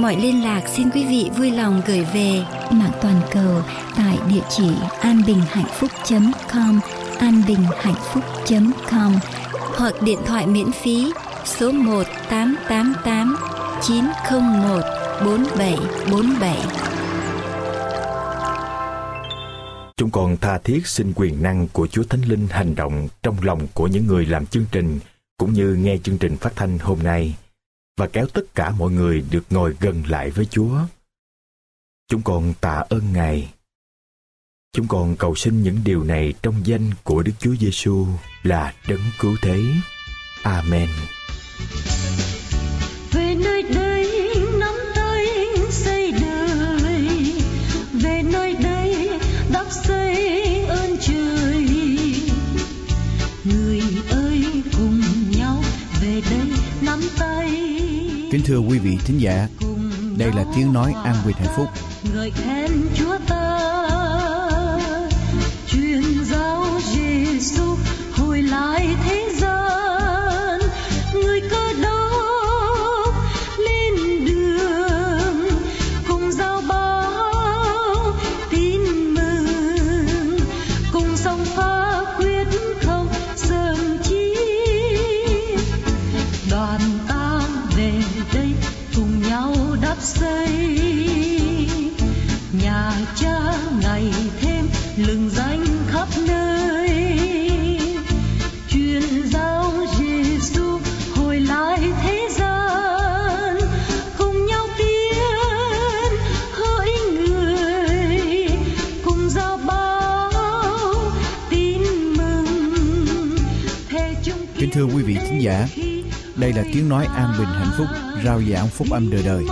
mọi liên lạc, xin quý vị vui lòng gửi về mạng toàn cầu tại địa chỉ anbinhhạnhphúc.com anbinhhạnhphúc.com hoặc điện thoại miễn phí số 1 888 901 4747. Chúng con tha thiết xin quyền năng của Chúa Thánh Linh hành động trong lòng của những người làm chương trình, cũng như nghe chương trình phát thanh hôm nay và kéo tất cả mọi người được ngồi gần lại với Chúa. Chúng con tạ ơn Ngài. Chúng con cầu xin những điều này trong danh của Đức Chúa Giêsu là đấng cứu thế. Amen. Kính thưa quý vị thính giả, đây là tiếng nói an quyền hạnh phúc. Ngợi khen Chúa ta, truyền thưa quý vị thính giả, đây là tiếng nói an bình hạnh phúc, rao giảng phúc âm đời đời.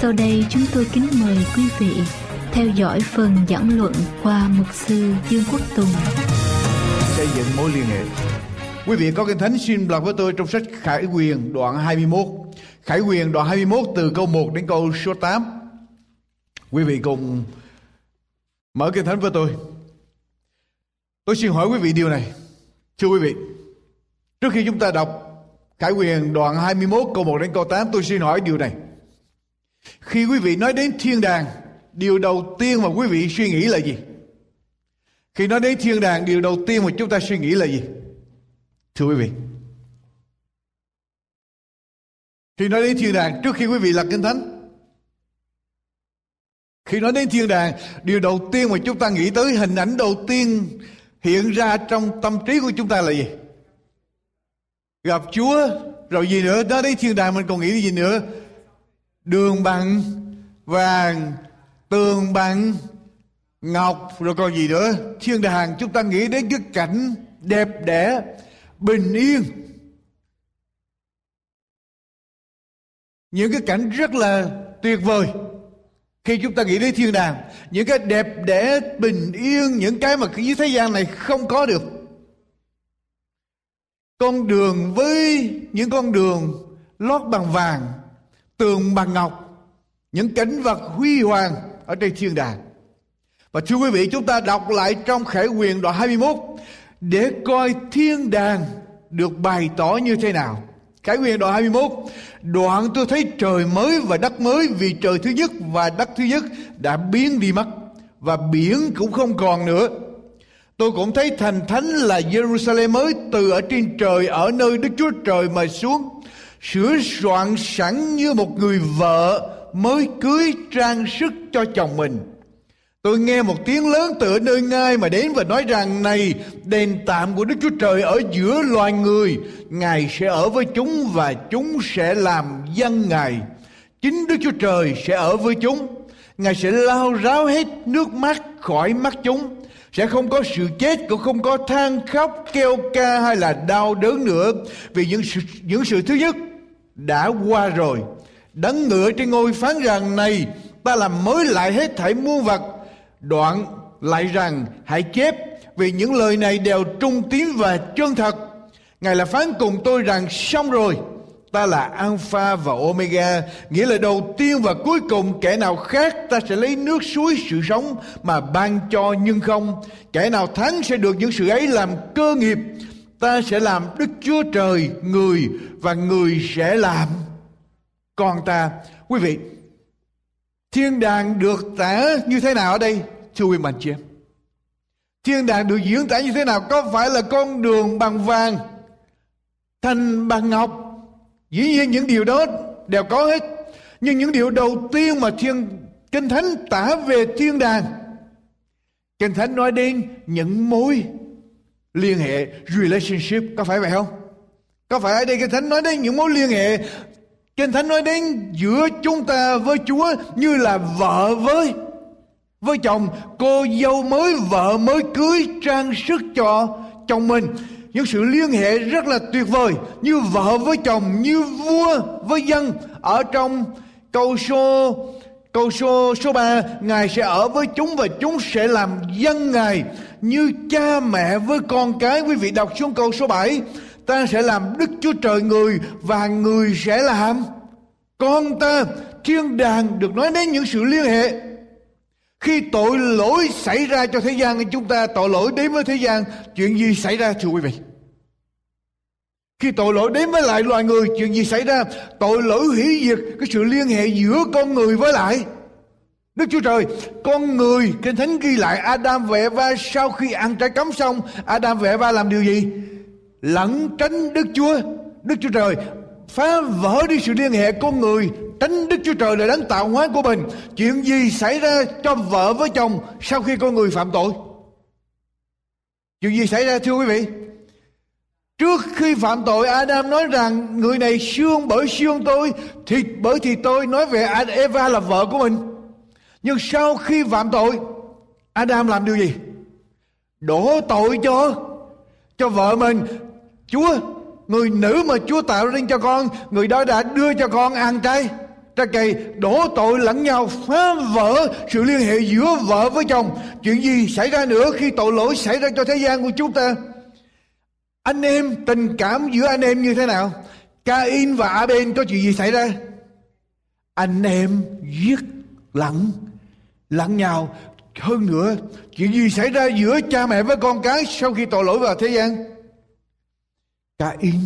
Sau đây chúng tôi kính mời quý vị theo dõi phần giảng luận qua mục sư Dương Quốc Tùng. xây dựng mối liên hệ. Quý vị có kinh thánh xin đọc với tôi trong sách Khải Quyền đoạn 21. Khải Quyền đoạn 21 từ câu 1 đến câu số 8. Quý vị cùng mở kinh thánh với tôi. Tôi xin hỏi quý vị điều này. Thưa quý vị, trước khi chúng ta đọc Khải Quyền đoạn 21 câu 1 đến câu 8 tôi xin hỏi điều này. Khi quý vị nói đến thiên đàng, điều đầu tiên mà quý vị suy nghĩ là gì? Khi nói đến thiên đàng, điều đầu tiên mà chúng ta suy nghĩ là gì? Thưa quý vị. Khi nói đến thiên đàng, trước khi quý vị lật kinh thánh, khi nói đến thiên đàng, điều đầu tiên mà chúng ta nghĩ tới hình ảnh đầu tiên hiện ra trong tâm trí của chúng ta là gì? Gặp Chúa, rồi gì nữa? Nói đến thiên đàng mình còn nghĩ gì nữa? Đường bằng vàng, tường bằng ngọc, rồi còn gì nữa? Thiên đàng chúng ta nghĩ đến cái cảnh đẹp đẽ, bình yên. Những cái cảnh rất là tuyệt vời khi chúng ta nghĩ đến thiên đàng những cái đẹp đẽ bình yên những cái mà dưới thế gian này không có được con đường với những con đường lót bằng vàng tường bằng ngọc, những cảnh vật huy hoàng ở trên thiên đàng. Và thưa quý vị, chúng ta đọc lại trong khải quyền đoạn 21 để coi thiên đàng được bày tỏ như thế nào. Khải quyền đoạn 21 Đoạn tôi thấy trời mới và đất mới Vì trời thứ nhất và đất thứ nhất Đã biến đi mất Và biển cũng không còn nữa. Tôi cũng thấy thành thánh là Jerusalem mới Từ ở trên trời Ở nơi Đức Chúa Trời mà xuống. Sửa soạn sẵn như một người vợ mới cưới trang sức cho chồng mình. Tôi nghe một tiếng lớn từ nơi ngai mà đến và nói rằng, này, đền tạm của Đức Chúa Trời ở giữa loài người, Ngài sẽ ở với chúng và chúng sẽ làm dân Ngài. Chính Đức Chúa Trời sẽ ở với chúng. Ngài sẽ lau ráo hết nước mắt khỏi mắt chúng sẽ không có sự chết cũng không có than khóc kêu ca hay là đau đớn nữa. Vì những sự, những sự thứ nhất đã qua rồi. Đấng ngựa trên ngôi phán rằng này ta làm mới lại hết thảy muôn vật. Đoạn lại rằng hãy chép vì những lời này đều trung tín và chân thật. Ngài là phán cùng tôi rằng xong rồi ta là alpha và omega, nghĩa là đầu tiên và cuối cùng kẻ nào khác ta sẽ lấy nước suối sự sống mà ban cho, nhưng không, kẻ nào thắng sẽ được những sự ấy làm cơ nghiệp. Ta sẽ làm đức chúa trời người và người sẽ làm con ta. Quý vị, thiên đàng được tả như thế nào ở đây? Thưa quý mạnh chị em, thiên đàng được diễn tả như thế nào có phải là con đường bằng vàng thành bằng ngọc? Dĩ nhiên những điều đó đều có hết. Nhưng những điều đầu tiên mà thiên kinh thánh tả về thiên đàng, kinh thánh nói đến những mối liên hệ, relationship, có phải vậy không? Có phải ở đây kinh thánh nói đến những mối liên hệ? Kinh thánh nói đến giữa chúng ta với chúa như là vợ với với chồng. Cô dâu mới, vợ mới cưới trang sức cho chồng mình những sự liên hệ rất là tuyệt vời, như vợ với chồng, như vua với dân. Ở trong câu số câu số số 3 ngài sẽ ở với chúng và chúng sẽ làm dân ngài như cha mẹ với con cái. Quý vị đọc xuống câu số 7 ta sẽ làm đức chúa trời người và người sẽ làm con ta. Thiên đàng được nói đến những sự liên hệ khi tội lỗi xảy ra cho thế gian, chúng ta tội lỗi đến với thế gian, chuyện gì xảy ra, thưa quý vị? Khi tội lỗi đến với lại loài người, chuyện gì xảy ra? Tội lỗi hủy diệt cái sự liên hệ giữa con người với lại Đức Chúa Trời. Con người, kinh thánh ghi lại, Adam và Eva sau khi ăn trái cấm xong, Adam và Eva làm điều gì? Lẩn tránh Đức Chúa. Đức Chúa Trời phá vỡ đi sự liên hệ con người tránh Đức Chúa Trời là đấng tạo hóa của mình chuyện gì xảy ra cho vợ với chồng sau khi con người phạm tội chuyện gì xảy ra thưa quý vị Trước khi phạm tội Adam nói rằng người này xương bởi xương tôi, thịt bởi thịt tôi, nói về Eva là vợ của mình. Nhưng sau khi phạm tội, Adam làm điều gì? Đổ tội cho cho vợ mình. Chúa, người nữ mà Chúa tạo ra cho con, người đó đã đưa cho con ăn trái trái cây đổ tội lẫn nhau, phá vỡ sự liên hệ giữa vợ với chồng. Chuyện gì xảy ra nữa khi tội lỗi xảy ra cho thế gian của chúng ta? Anh em, tình cảm giữa anh em như thế nào? Cain và Abel, có chuyện gì xảy ra? Anh em giết lẫn lẫn nhau. Hơn nữa, chuyện gì xảy ra giữa cha mẹ với con cái sau khi tội lỗi vào thế gian? Cain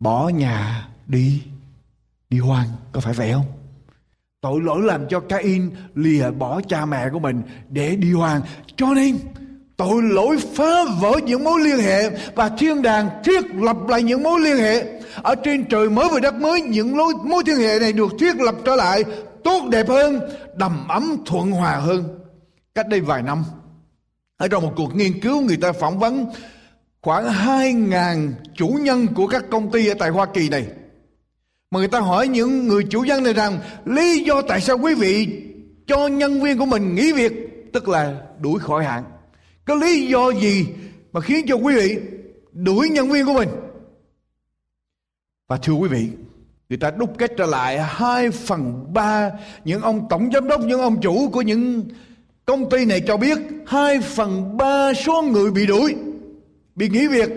bỏ nhà đi đi hoang có phải vậy không? Tội lỗi làm cho Cain lìa bỏ cha mẹ của mình để đi hoang. Cho nên tội lỗi phá vỡ những mối liên hệ và thiên đàng thiết lập lại những mối liên hệ. Ở trên trời mới và đất mới những mối, mối liên hệ này được thiết lập trở lại tốt đẹp hơn đầm ấm thuận hòa hơn. Cách đây vài năm ở trong một cuộc nghiên cứu người ta phỏng vấn khoảng 2.000 chủ nhân của các công ty ở tại Hoa Kỳ này mà người ta hỏi những người chủ dân này rằng, lý do tại sao quý vị cho nhân viên của mình nghỉ việc, tức là đuổi khỏi hạn có lý do gì mà khiến cho quý vị đuổi nhân viên của mình? Và thưa quý vị, người ta đúc kết trở lại hai phần ba những ông tổng giám đốc, những ông chủ của những công ty này cho biết hai phần ba số người bị đuổi, bị nghỉ việc.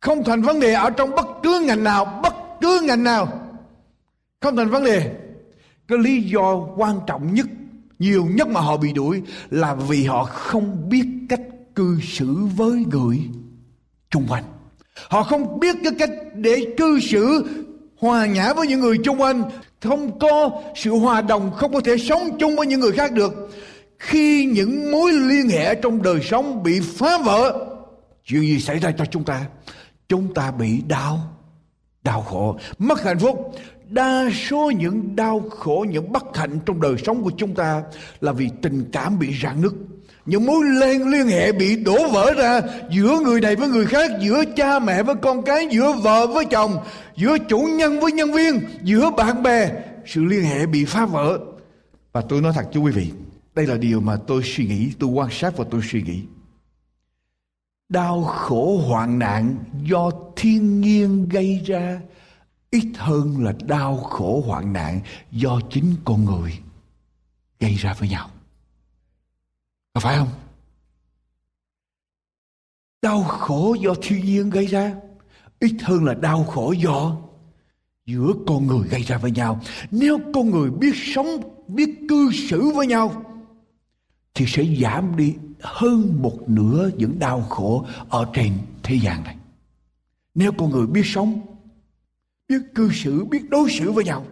Không thành vấn đề ở trong bất cứ ngành nào, bất cứ ngành nào? Không thành vấn đề. Cái lý do quan trọng nhất, nhiều nhất mà họ bị đuổi là vì họ không biết cách cư xử với người chung quanh. Họ không biết cái cách để cư xử, hòa nhã với những người chung quanh. Không có sự hòa đồng, không có thể sống chung với những người khác được. Khi những mối liên hệ trong đời sống bị phá vỡ, chuyện gì xảy ra cho chúng ta? Chúng ta bị đau đau khổ. Mất hạnh phúc. Đa số những đau khổ, những bất hạnh trong đời sống của chúng ta là vì tình cảm bị rạn nứt. Những mối liên liên hệ bị đổ vỡ ra giữa người này với người khác, giữa cha mẹ với con cái, giữa vợ với chồng, giữa chủ nhân với nhân viên, giữa bạn bè. Sự liên hệ bị phá vỡ. Và tôi nói thật cho quý vị, đây là điều mà tôi suy nghĩ, tôi quan sát và tôi suy nghĩ đau khổ hoạn nạn do thiên nhiên gây ra, ít hơn là đau khổ hoạn nạn do chính con người gây ra với nhau. Có phải không? Đau khổ do thiên nhiên gây ra, ít hơn là đau khổ do giữa con người gây ra với nhau. Nếu con người biết sống, biết cư xử với nhau, thì sẽ giảm đi hơn một nửa những đau khổ ở trên thế gian này. Nếu con người biết sống, biết cư xử, biết đối xử với nhau,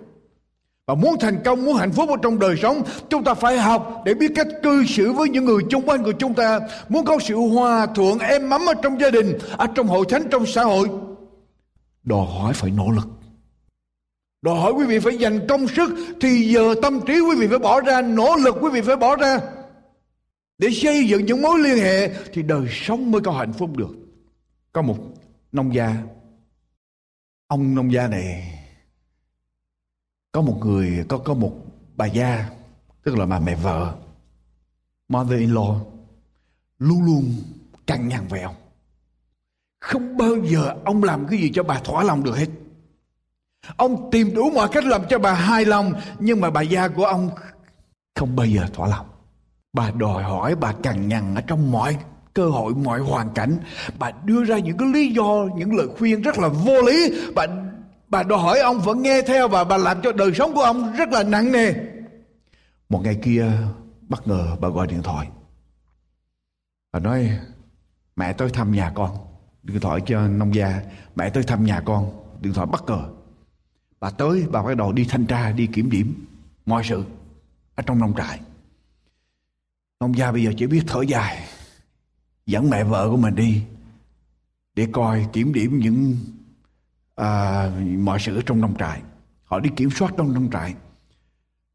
và muốn thành công, muốn hạnh phúc ở trong đời sống, chúng ta phải học để biết cách cư xử với những người chung quanh của chúng ta. Muốn có sự hòa thuận, êm ấm ở trong gia đình, ở trong hội thánh, trong xã hội, đòi hỏi phải nỗ lực. Đòi hỏi quý vị phải dành công sức, thì giờ tâm trí quý vị phải bỏ ra, nỗ lực quý vị phải bỏ ra để xây dựng những mối liên hệ thì đời sống mới có hạnh phúc được. Có một nông gia, ông nông gia này, có một người, có có một bà gia, tức là bà mẹ vợ, mother in law, luôn luôn căng nhằn về ông. Không bao giờ ông làm cái gì cho bà thỏa lòng được hết. Ông tìm đủ mọi cách làm cho bà hài lòng, nhưng mà bà gia của ông không bao giờ thỏa lòng bà đòi hỏi, bà cằn nhằn ở trong mọi cơ hội, mọi hoàn cảnh. Bà đưa ra những cái lý do, những lời khuyên rất là vô lý. Bà bà đòi hỏi ông vẫn nghe theo và bà làm cho đời sống của ông rất là nặng nề. Một ngày kia, bất ngờ bà gọi điện thoại. Bà nói, mẹ tôi thăm nhà con. Điện thoại cho nông gia, mẹ tôi thăm nhà con. Điện thoại bất ngờ. Bà tới, bà bắt đầu đi thanh tra, đi kiểm điểm mọi sự ở trong nông trại ông gia bây giờ chỉ biết thở dài dẫn mẹ vợ của mình đi để coi kiểm điểm những à, mọi sự ở trong nông trại. Họ đi kiểm soát trong nông trại.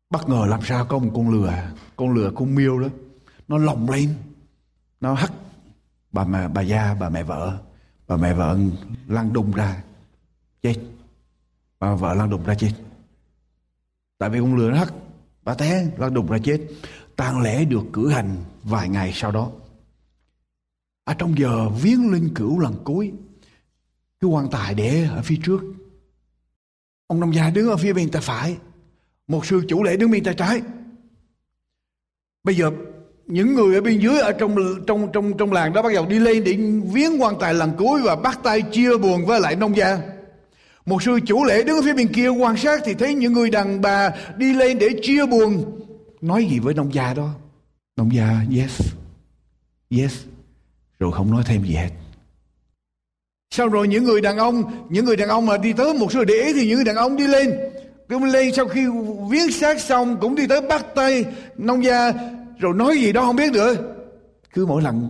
Bất ngờ làm sao có một con lừa con lừa con miêu đó nó lồng lên nó hắt bà mẹ bà gia bà mẹ vợ. Bà mẹ vợ lăn đùng ra chết. Bà vợ lăn đùng ra chết. Tại vì con lừa nó hắt bà té lăn đùng ra chết tang lễ được cử hành vài ngày sau đó. Ở trong giờ viếng linh cửu lần cuối, cái quan tài để ở phía trước. Ông nông gia đứng ở phía bên tay phải. Một sư chủ lễ đứng bên tay trái. Bây giờ, những người ở bên dưới ở trong trong trong trong làng đó bắt đầu đi lên để viếng quan tài lần cuối và bắt tay chia buồn với lại nông gia. Một sư chủ lễ đứng ở phía bên kia quan sát thì thấy những người đàn bà đi lên để chia buồn nói gì với nông gia đó? Nông gia, yes. Yes. Rồi không nói thêm gì hết. Sau rồi những người đàn ông, những người đàn ông mà đi tới một số để ý thì những người đàn ông đi lên. Cũng lên sau khi viếng xác xong cũng đi tới bắt tay nông gia. Rồi nói gì đó không biết nữa. Cứ mỗi lần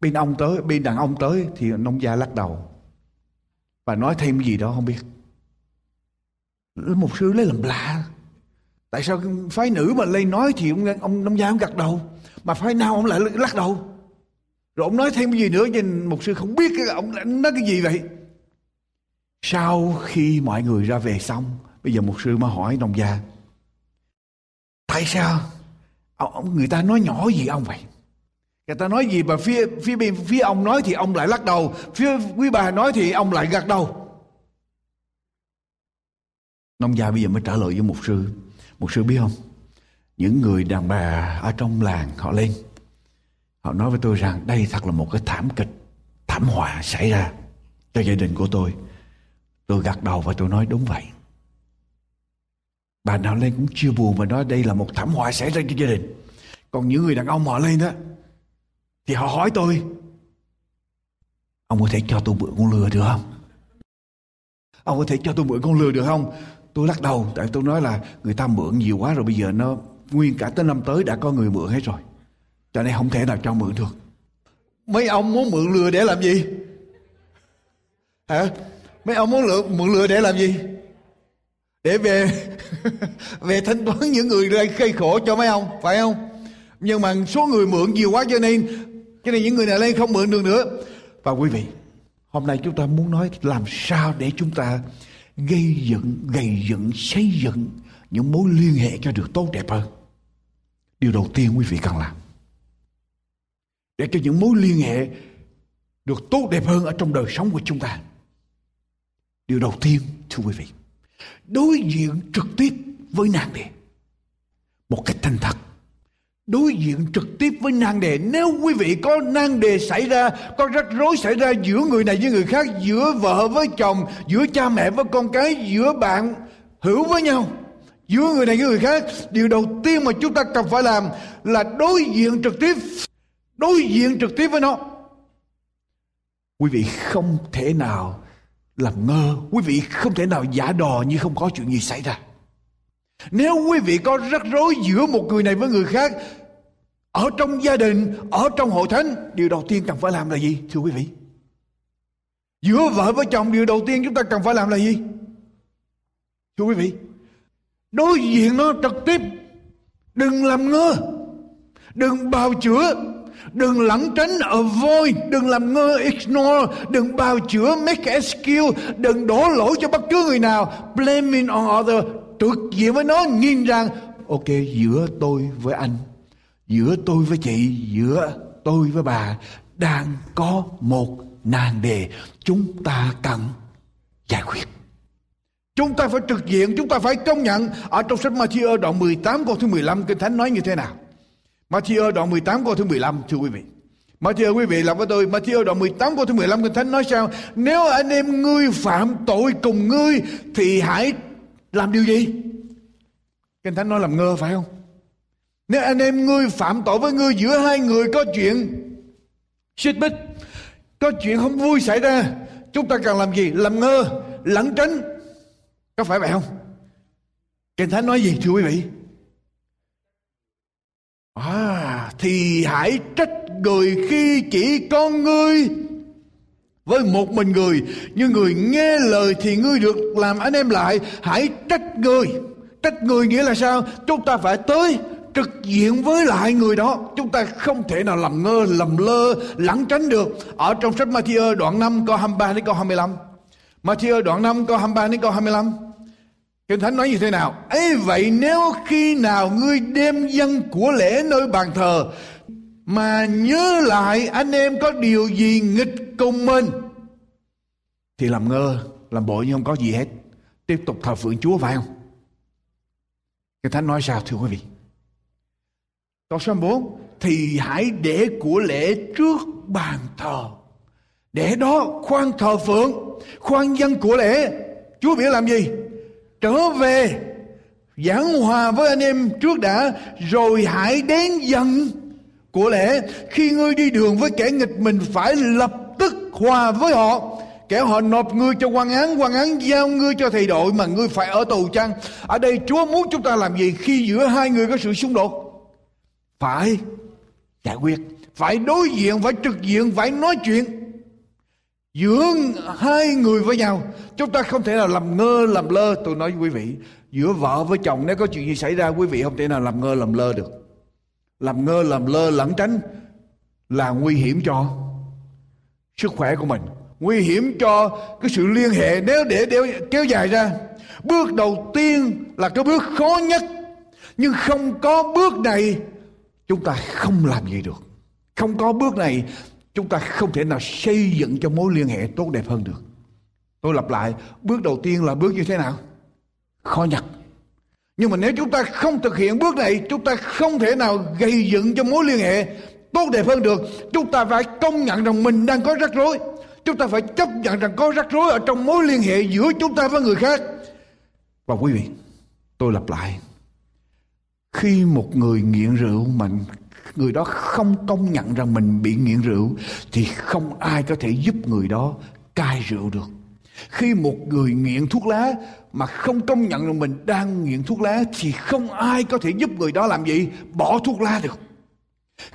bên ông tới, bên đàn ông tới thì nông gia lắc đầu. Và nói thêm gì đó không biết. Một sư lấy làm lạ tại sao phái nữ mà lên nói thì ông, ông nông gia ông gật đầu mà phái nào ông lại lắc đầu? Rồi ông nói thêm cái gì nữa nhìn một sư không biết cái ông nói cái gì vậy? Sau khi mọi người ra về xong bây giờ một sư mới hỏi nông gia tại sao ông người ta nói nhỏ gì ông vậy? Người ta nói gì mà phía phía bên phía ông nói thì ông lại lắc đầu phía quý bà nói thì ông lại gật đầu? Nông gia bây giờ mới trả lời với một sư một sư biết không? Những người đàn bà ở trong làng họ lên, họ nói với tôi rằng đây thật là một cái thảm kịch, thảm họa xảy ra cho gia đình của tôi. Tôi gật đầu và tôi nói đúng vậy. Bà nào lên cũng chưa buồn và nói đây là một thảm họa xảy ra cho gia đình. Còn những người đàn ông họ lên đó thì họ hỏi tôi, ông có thể cho tôi mượn con lừa được không? Ông có thể cho tôi mượn con lừa được không? Tôi lắc đầu tại tôi nói là người ta mượn nhiều quá rồi bây giờ nó nguyên cả tới năm tới đã có người mượn hết rồi. Cho nên không thể nào cho mượn được. Mấy ông muốn mượn lừa để làm gì? Hả? Mấy ông muốn lừa, mượn lừa để làm gì? Để về về thanh toán những người gây gây khổ cho mấy ông phải không? Nhưng mà số người mượn nhiều quá cho nên cho nên những người này lên không mượn được nữa. Và quý vị hôm nay chúng ta muốn nói làm sao để chúng ta gây dựng gây dựng, xây dựng những mối liên hệ cho được tốt, đẹp hơn. Điều đầu tiên quý vị cần làm, để cho những mối liên hệ được tốt, đẹp hơn ở trong đời sống của chúng ta. Điều đầu tiên, thưa quý vị, đối diện trực tiếp với nạn đề một cách thành thật đối diện trực tiếp với nan đề. Nếu quý vị có nan đề xảy ra, có rắc rối xảy ra giữa người này với người khác, giữa vợ với chồng, giữa cha mẹ với con cái, giữa bạn hữu với nhau, giữa người này với người khác, điều đầu tiên mà chúng ta cần phải làm là đối diện trực tiếp, đối diện trực tiếp với nó. Quý vị không thể nào làm ngơ, quý vị không thể nào giả đò như không có chuyện gì xảy ra nếu quý vị có rắc rối giữa một người này với người khác ở trong gia đình, ở trong hội thánh, điều đầu tiên cần phải làm là gì? Thưa quý vị. Giữa vợ với chồng điều đầu tiên chúng ta cần phải làm là gì? Thưa quý vị. Đối diện nó trực tiếp. Đừng làm ngơ. Đừng bào chữa. Đừng lẩn tránh avoid. Đừng làm ngơ ignore. Đừng bào chữa make excuse. Đừng đổ lỗi cho bất cứ người nào. Blaming on other. Trực diện với nó nhìn rằng ok giữa tôi với anh giữa tôi với chị giữa tôi với bà đang có một nan đề chúng ta cần giải quyết Chúng ta phải trực diện, chúng ta phải công nhận ở trong sách Matthew đoạn 18 câu thứ 15 Kinh Thánh nói như thế nào? Matthew đoạn 18 câu thứ 15 thưa quý vị. Matthew quý vị làm với tôi Matthew đoạn 18 câu thứ 15 Kinh Thánh nói sao? Nếu anh em ngươi phạm tội cùng ngươi thì hãy làm điều gì? Kinh Thánh nói làm ngơ phải không? Nếu anh em ngươi phạm tội với ngươi giữa hai người có chuyện xích bích, có chuyện không vui xảy ra, chúng ta cần làm gì? Làm ngơ, lẩn tránh. Có phải vậy không? Kinh Thánh nói gì thưa quý vị? À, thì hãy trách người khi chỉ con ngươi với một mình người nhưng người nghe lời thì ngươi được làm anh em lại. Hãy trách người. Trách người nghĩa là sao? Chúng ta phải tới trực diện với lại người đó. Chúng ta không thể nào làm ngơ lầm lơ, lẩn tránh được. Ở trong sách Matthew đoạn 5 câu 23 đến câu 25 Matthew đoạn 5 câu 23 đến câu 25 Kinh Thánh nói như thế nào? Ấy vậy, nếu khi nào ngươi đem dân của lễ nơi bàn thờ mà nhớ lại anh em có điều gì nghịch cùng mình. Thì làm ngơ, làm bộ như không có gì hết. Tiếp tục thờ phượng Chúa phải không? Người Thánh nói sao, thưa quý vị? Câu số 4 Thì hãy để của lễ trước bàn thờ. Để đó khoan thờ phượng, Khoan dân của lễ. Chúa biểu làm gì? Trở về, Giảng hòa với anh em trước đã, Rồi hãy đến dân của lễ Khi ngươi đi đường với kẻ nghịch mình Phải lập tức hòa với họ. Kẻ họ nộp ngươi cho quan án quan án giao ngươi cho thầy đội mà ngươi phải ở tù chăng? Ở đây chúa muốn chúng ta làm gì khi giữa hai người có sự xung đột? Phải giải quyết, phải đối diện, phải trực diện, phải nói chuyện giữa hai người với nhau. Chúng ta không thể nào làm ngơ, làm lơ. Tôi nói với quý vị, giữa vợ với chồng, nếu có chuyện gì xảy ra, quý vị không thể nào làm ngơ, làm lơ được làm ngơ làm lơ lẩn tránh là nguy hiểm cho sức khỏe của mình. Nguy hiểm cho cái sự liên hệ. Nếu để, để kéo dài ra bước đầu tiên là cái bước khó nhất. Nhưng không có bước này chúng ta không làm gì được. Không có bước này chúng ta không thể nào xây dựng cho mối liên hệ tốt đẹp hơn được. Tôi lặp lại bước đầu tiên là bước như thế nào? Khó nhặt nhưng mà nếu chúng ta không thực hiện bước này, chúng ta không thể nào gây dựng cho mối liên hệ tốt đẹp hơn được. Chúng ta phải công nhận rằng mình đang có rắc rối. Chúng ta phải chấp nhận rằng có rắc rối ở trong mối liên hệ giữa chúng ta với người khác. Và quý vị, tôi lặp lại. Khi một người nghiện rượu mà người đó không công nhận rằng mình bị nghiện rượu, thì không ai có thể giúp người đó cai rượu được khi một người nghiện thuốc lá mà không công nhận là mình đang nghiện thuốc lá thì không ai có thể giúp người đó làm gì bỏ thuốc lá được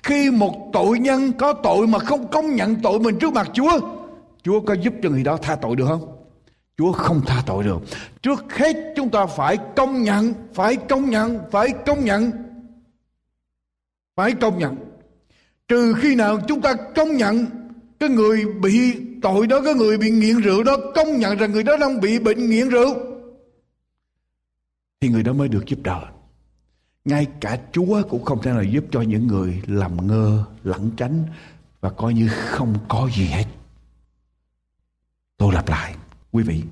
khi một tội nhân có tội mà không công nhận tội mình trước mặt chúa chúa có giúp cho người đó tha tội được không Chúa không tha tội được. Trước hết chúng ta phải công nhận, phải công nhận, phải công nhận. Phải công nhận. Trừ khi nào chúng ta công nhận cái người bị tội đó, cái người bị nghiện rượu đó công nhận rằng người đó đang bị bệnh nghiện rượu thì người đó mới được giúp đỡ. Ngay cả Chúa cũng không thể nào giúp cho những người làm ngơ, lẩn tránh và coi như không có gì hết. Tôi lặp lại, quý vị,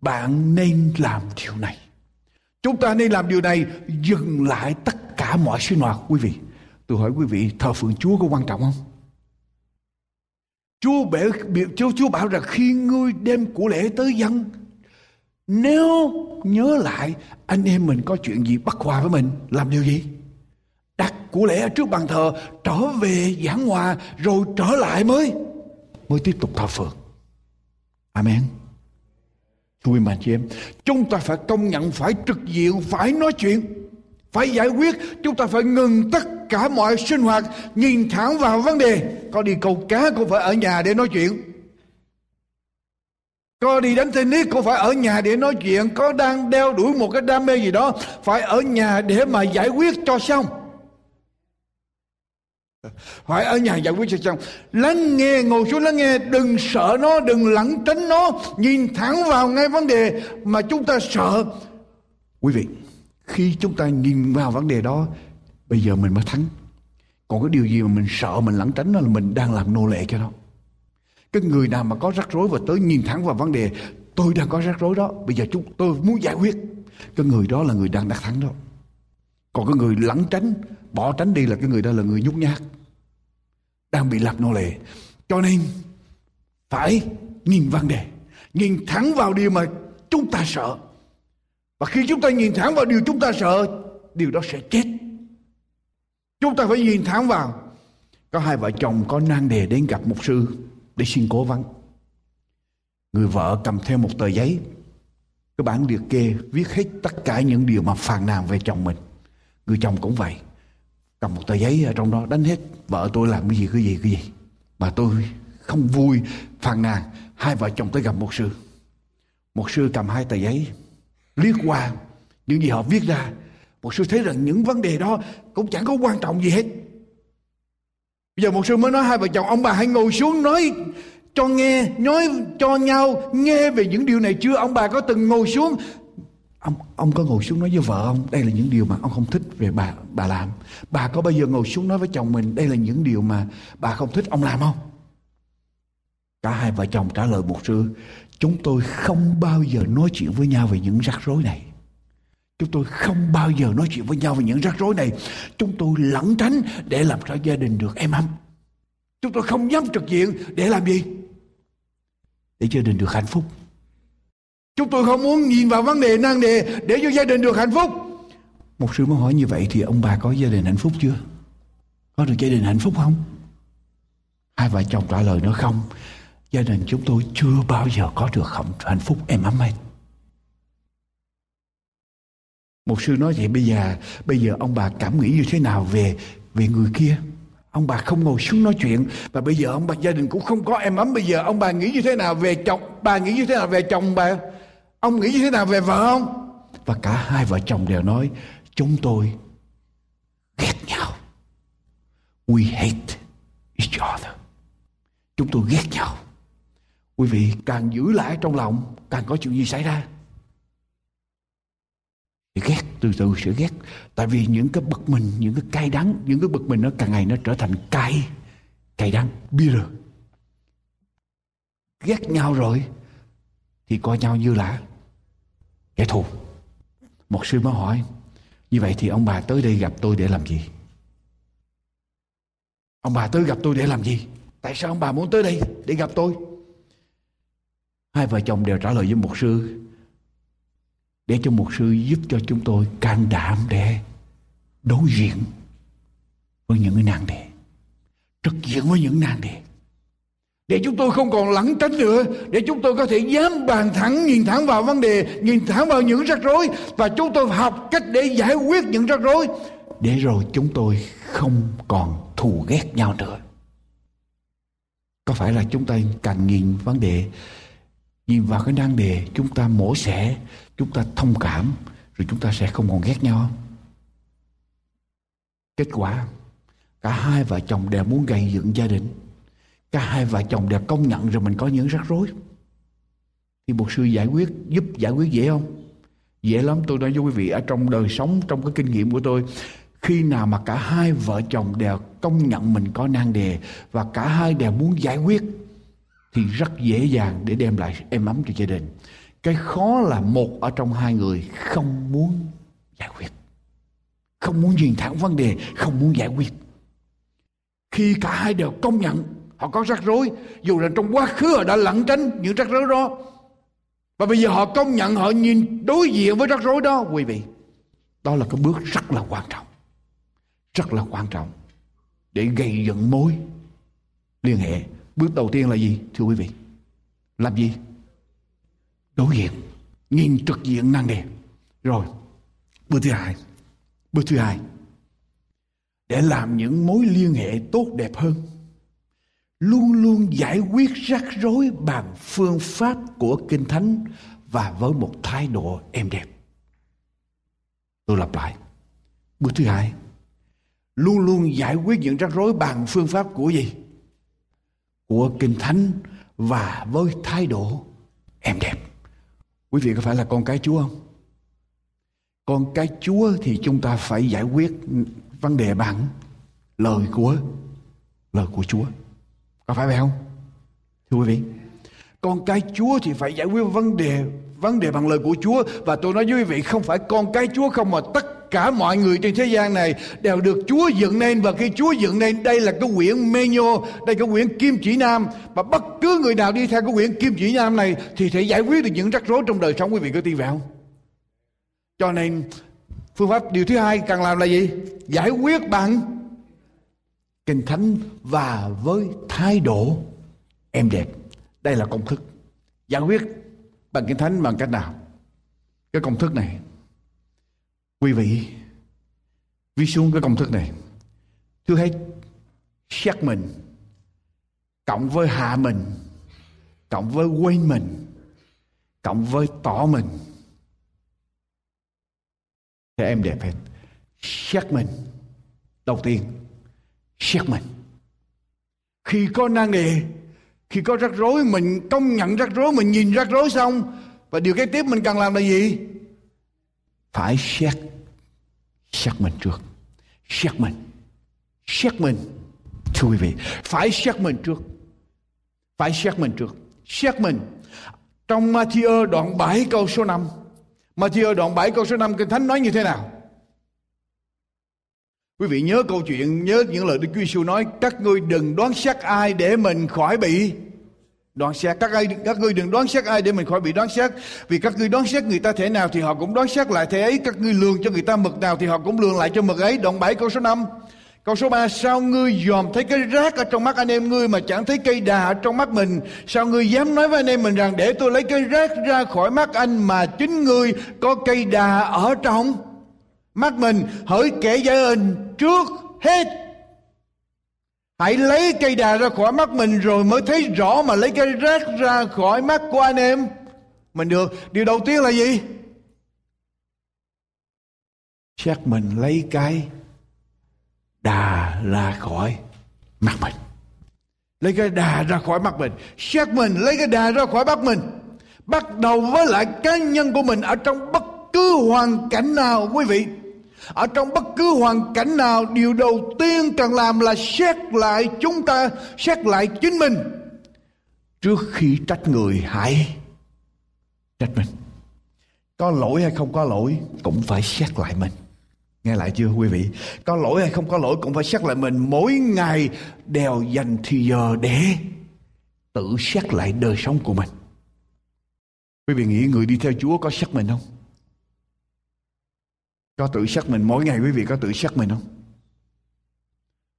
bạn nên làm điều này. Chúng ta nên làm điều này dừng lại tất cả mọi sinh hoạt quý vị. Tôi hỏi quý vị thờ phượng Chúa có quan trọng không? Chúa bảo, Chúa, Chúa bảo rằng khi ngươi đem của lễ tới dân nếu nhớ lại anh em mình có chuyện gì bất hòa với mình làm điều gì? Đặt của lễ trước bàn thờ trở về giảng hòa rồi trở lại mới mới tiếp tục thờ phượng. Amen. Thưa mà chị em, chúng ta phải công nhận, phải trực diện, phải nói chuyện, phải giải quyết. Chúng ta phải ngừng tất cả mọi sinh hoạt, nhìn thẳng vào vấn đề. Có đi câu cá cũng phải ở nhà để nói chuyện. Có đi đánh tennis cũng phải ở nhà để nói chuyện. Có đang đeo đuổi một cái đam mê gì đó, phải ở nhà để mà giải quyết cho xong phải ở nhà giải quyết cho xong lắng nghe ngồi xuống lắng nghe đừng sợ nó đừng lẩn tránh nó nhìn thẳng vào ngay vấn đề mà chúng ta sợ quý vị khi chúng ta nhìn vào vấn đề đó bây giờ mình mới thắng. Còn cái điều gì mà mình sợ, mình lẩn tránh đó là mình đang làm nô lệ cho nó. Cái người nào mà có rắc rối và tới nhìn thẳng vào vấn đề, tôi đang có rắc rối đó, bây giờ chúng, tôi muốn giải quyết. Cái người đó là người đang đắc thắng đó. Còn cái người lẩn tránh, bỏ tránh đi là cái người đó là người nhút nhát, đang bị lạc nô lệ. Cho nên, phải nhìn vấn đề, nhìn thẳng vào điều mà chúng ta sợ. Và khi chúng ta nhìn thẳng vào điều chúng ta sợ, điều đó sẽ chết chúng ta phải nhìn thẳng vào. Có hai vợ chồng có nan đề đến gặp mục sư để xin cố vấn. Người vợ cầm theo một tờ giấy. Cái bản liệt kê viết hết tất cả những điều mà phàn nàn về chồng mình. Người chồng cũng vậy. Cầm một tờ giấy ở trong đó, đánh hết. Vợ tôi làm cái gì cái gì cái gì. Mà tôi không vui, phàn nàn. Hai vợ chồng tới gặp một sư. Một sư cầm hai tờ giấy. Liếc qua những gì họ viết ra một sư thấy rằng những vấn đề đó cũng chẳng có quan trọng gì hết. Bây giờ một sư mới nói hai vợ chồng, ông bà hãy ngồi xuống nói cho nghe, nói cho nhau nghe về những điều này chưa? Ông bà có từng ngồi xuống? Ông ông có ngồi xuống nói với vợ ông, đây là những điều mà ông không thích về bà bà làm. Bà có bao giờ ngồi xuống nói với chồng mình, đây là những điều mà bà không thích ông làm không? Cả hai vợ chồng trả lời một sư, chúng tôi không bao giờ nói chuyện với nhau về những rắc rối này chúng tôi không bao giờ nói chuyện với nhau về những rắc rối này chúng tôi lẩn tránh để làm cho gia đình được êm ấm chúng tôi không dám trực diện để làm gì để gia đình được hạnh phúc Chúng tôi không muốn nhìn vào vấn đề năng đề để cho gia đình được hạnh phúc. Một sư mới hỏi như vậy thì ông bà có gia đình hạnh phúc chưa? Có được gia đình hạnh phúc không? Hai vợ chồng trả lời nó không. Gia đình chúng tôi chưa bao giờ có được hạnh phúc, êm ấm hết. Một sư nói vậy, bây giờ bây giờ ông bà cảm nghĩ như thế nào về về người kia? Ông bà không ngồi xuống nói chuyện, và bây giờ ông bà, gia đình cũng không có em ấm bây giờ ông bà nghĩ như thế nào về chồng, bà nghĩ như thế nào về chồng bà Ông nghĩ như thế nào về vợ không? Và cả hai vợ chồng đều nói, chúng tôi ghét nhau. We hate each other. Chúng tôi ghét nhau. Quý vị càng giữ lại trong lòng, càng có chuyện gì xảy ra. Thì ghét, từ từ sẽ ghét. Tại vì những cái bực mình, những cái cay đắng, những cái bực mình nó càng ngày nó trở thành cay cay đắng, bitter. Ghét nhau rồi thì coi nhau như là kẻ thù. Một sư mới hỏi, như vậy thì ông bà tới đây gặp tôi để làm gì? Ông bà tới gặp tôi để làm gì? Tại sao ông bà muốn tới đây để gặp tôi? Hai vợ chồng đều trả lời với một sư để cho một sư giúp cho chúng tôi can đảm để đối diện với những cái nạn đề trực diện với những nạn đề để chúng tôi không còn lẩn tránh nữa, để chúng tôi có thể dám bàn thẳng, nhìn thẳng vào vấn đề, nhìn thẳng vào những rắc rối, và chúng tôi học cách để giải quyết những rắc rối. Để rồi chúng tôi không còn thù ghét nhau nữa. Có phải là chúng ta càng nhìn vấn đề nhìn vào cái nan đề, chúng ta mổ xẻ, chúng ta thông cảm, rồi chúng ta sẽ không còn ghét nhau. Kết quả, cả hai vợ chồng đều muốn gây dựng gia đình. Cả hai vợ chồng đều công nhận rồi mình có những rắc rối. Thì một sư giải quyết, giúp giải quyết dễ không? Dễ lắm, tôi nói với quý vị, ở trong đời sống, trong cái kinh nghiệm của tôi, khi nào mà cả hai vợ chồng đều công nhận mình có nan đề và cả hai đều muốn giải quyết thì rất dễ dàng để đem lại êm ấm cho gia đình. Cái khó là một ở trong hai người không muốn giải quyết. Không muốn nhìn thẳng vấn đề, không muốn giải quyết. Khi cả hai đều công nhận họ có rắc rối, dù là trong quá khứ họ đã lẩn tránh những rắc rối đó, và bây giờ họ công nhận họ nhìn đối diện với rắc rối đó, quý vị, đó là cái bước rất là quan trọng. Rất là quan trọng để gây dựng mối liên hệ bước đầu tiên là gì, thưa quý vị? Làm gì? Đối diện, nhìn trực diện năng đề. Rồi, bước thứ hai. Bước thứ hai, để làm những mối liên hệ tốt đẹp hơn, luôn luôn giải quyết rắc rối bằng phương pháp của kinh thánh và với một thái độ êm đẹp. Tôi lặp lại. Bước thứ hai, luôn luôn giải quyết những rắc rối bằng phương pháp của gì? Của kinh thánh và với thái độ em đẹp. Quý vị có phải là con cái chúa không? Con cái chúa thì chúng ta phải giải quyết vấn đề bằng lời của lời của chúa. Có phải vậy không? Thưa quý vị, con cái chúa thì phải giải quyết vấn đề vấn đề bằng lời của chúa. Và tôi nói với quý vị, không phải con cái chúa không mà tất cả mọi người trên thế gian này đều được Chúa dựng nên và khi Chúa dựng nên đây là cái quyển Menyo, đây cái quyển Kim Chỉ Nam và bất cứ người nào đi theo cái quyển Kim Chỉ Nam này thì sẽ giải quyết được những rắc rối trong đời sống quý vị có tin vậy không? Cho nên phương pháp điều thứ hai cần làm là gì? Giải quyết bằng kinh thánh và với thái độ em đẹp. Đây là công thức. Giải quyết bằng kinh thánh bằng cách nào? Cái công thức này Quý vị viết xuống cái công thức này. Thứ hết xét mình cộng với hạ mình, cộng với quên mình, cộng với tỏ mình. Thì em đẹp hết xét mình, đầu tiên xét mình. Khi có năng đề khi có rắc rối, mình công nhận rắc rối, mình nhìn rắc rối xong, và điều kế tiếp mình cần làm là gì? Phải xét xét mình trước. Xét mình xét mình, thưa quý vị, phải xét mình trước. Phải xét mình trước. Xét mình. Trong Matthew đoạn 7 câu số 5 Matthew đoạn 7 câu số 5 Kinh Thánh nói như thế nào? Quý vị nhớ câu chuyện, Nhớ những lời Đức Chúa Giêsu nói, Các ngươi đừng đoán xét ai để mình khỏi bị đoán xét. Các ai các ngươi đừng đoán xét ai để mình khỏi bị đoán xét. Vì các ngươi đoán xét người ta thế nào thì họ cũng đoán xét lại thế ấy. Các ngươi lường cho người ta mực nào thì họ cũng lường lại cho mực ấy. Đoạn 7 câu số 5 Câu số 3 Sao ngươi dòm thấy cái rác ở trong mắt anh em ngươi Mà chẳng thấy cây đà ở trong mắt mình? Sao ngươi dám nói với anh em mình rằng, Để tôi lấy cái rác ra khỏi mắt anh Mà chính ngươi có cây đà ở trong mắt mình? Hỡi kẻ giải hình, trước hết Hãy lấy cây đà ra khỏi mắt mình rồi mới thấy rõ mà lấy cây rác ra khỏi mắt của anh em. Mình được. Điều đầu tiên là gì? Chắc mình lấy cái đà ra khỏi mắt mình. Lấy cái đà ra khỏi mắt mình. Xét mình lấy cái đà ra khỏi mắt mình. Bắt đầu với lại cá nhân của mình ở trong bất cứ hoàn cảnh nào, quý vị ở trong bất cứ hoàn cảnh nào, điều đầu tiên cần làm là xét lại chúng ta, xét lại chính mình. Trước khi trách người, hãy trách mình. Có lỗi hay không có lỗi, cũng phải xét lại mình. Nghe lại chưa, quý vị? Có lỗi hay không có lỗi, cũng phải xét lại mình. Mỗi ngày đều dành thì giờ để tự xét lại đời sống của mình. Quý vị nghĩ người đi theo chúa có xét mình không? Có tự xét mình mỗi ngày quý vị có tự xét mình không?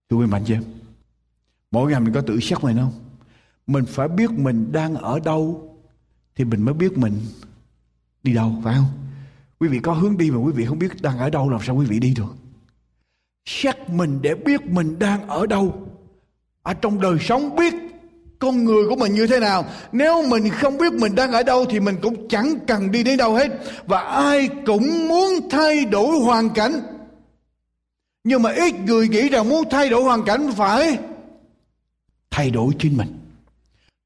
Thưa quý mạnh chưa? Mỗi ngày mình có tự xét mình không? Mình phải biết mình đang ở đâu thì mình mới biết mình đi đâu, phải không? Quý vị có hướng đi mà quý vị không biết đang ở đâu làm sao quý vị đi được? Xét mình để biết mình đang ở đâu. Ở trong đời sống biết con người của mình như thế nào. Nếu mình không biết mình đang ở đâu thì mình cũng chẳng cần đi đến đâu hết. Và ai cũng muốn thay đổi hoàn cảnh. Nhưng mà ít người nghĩ rằng muốn thay đổi hoàn cảnh phải thay đổi chính mình.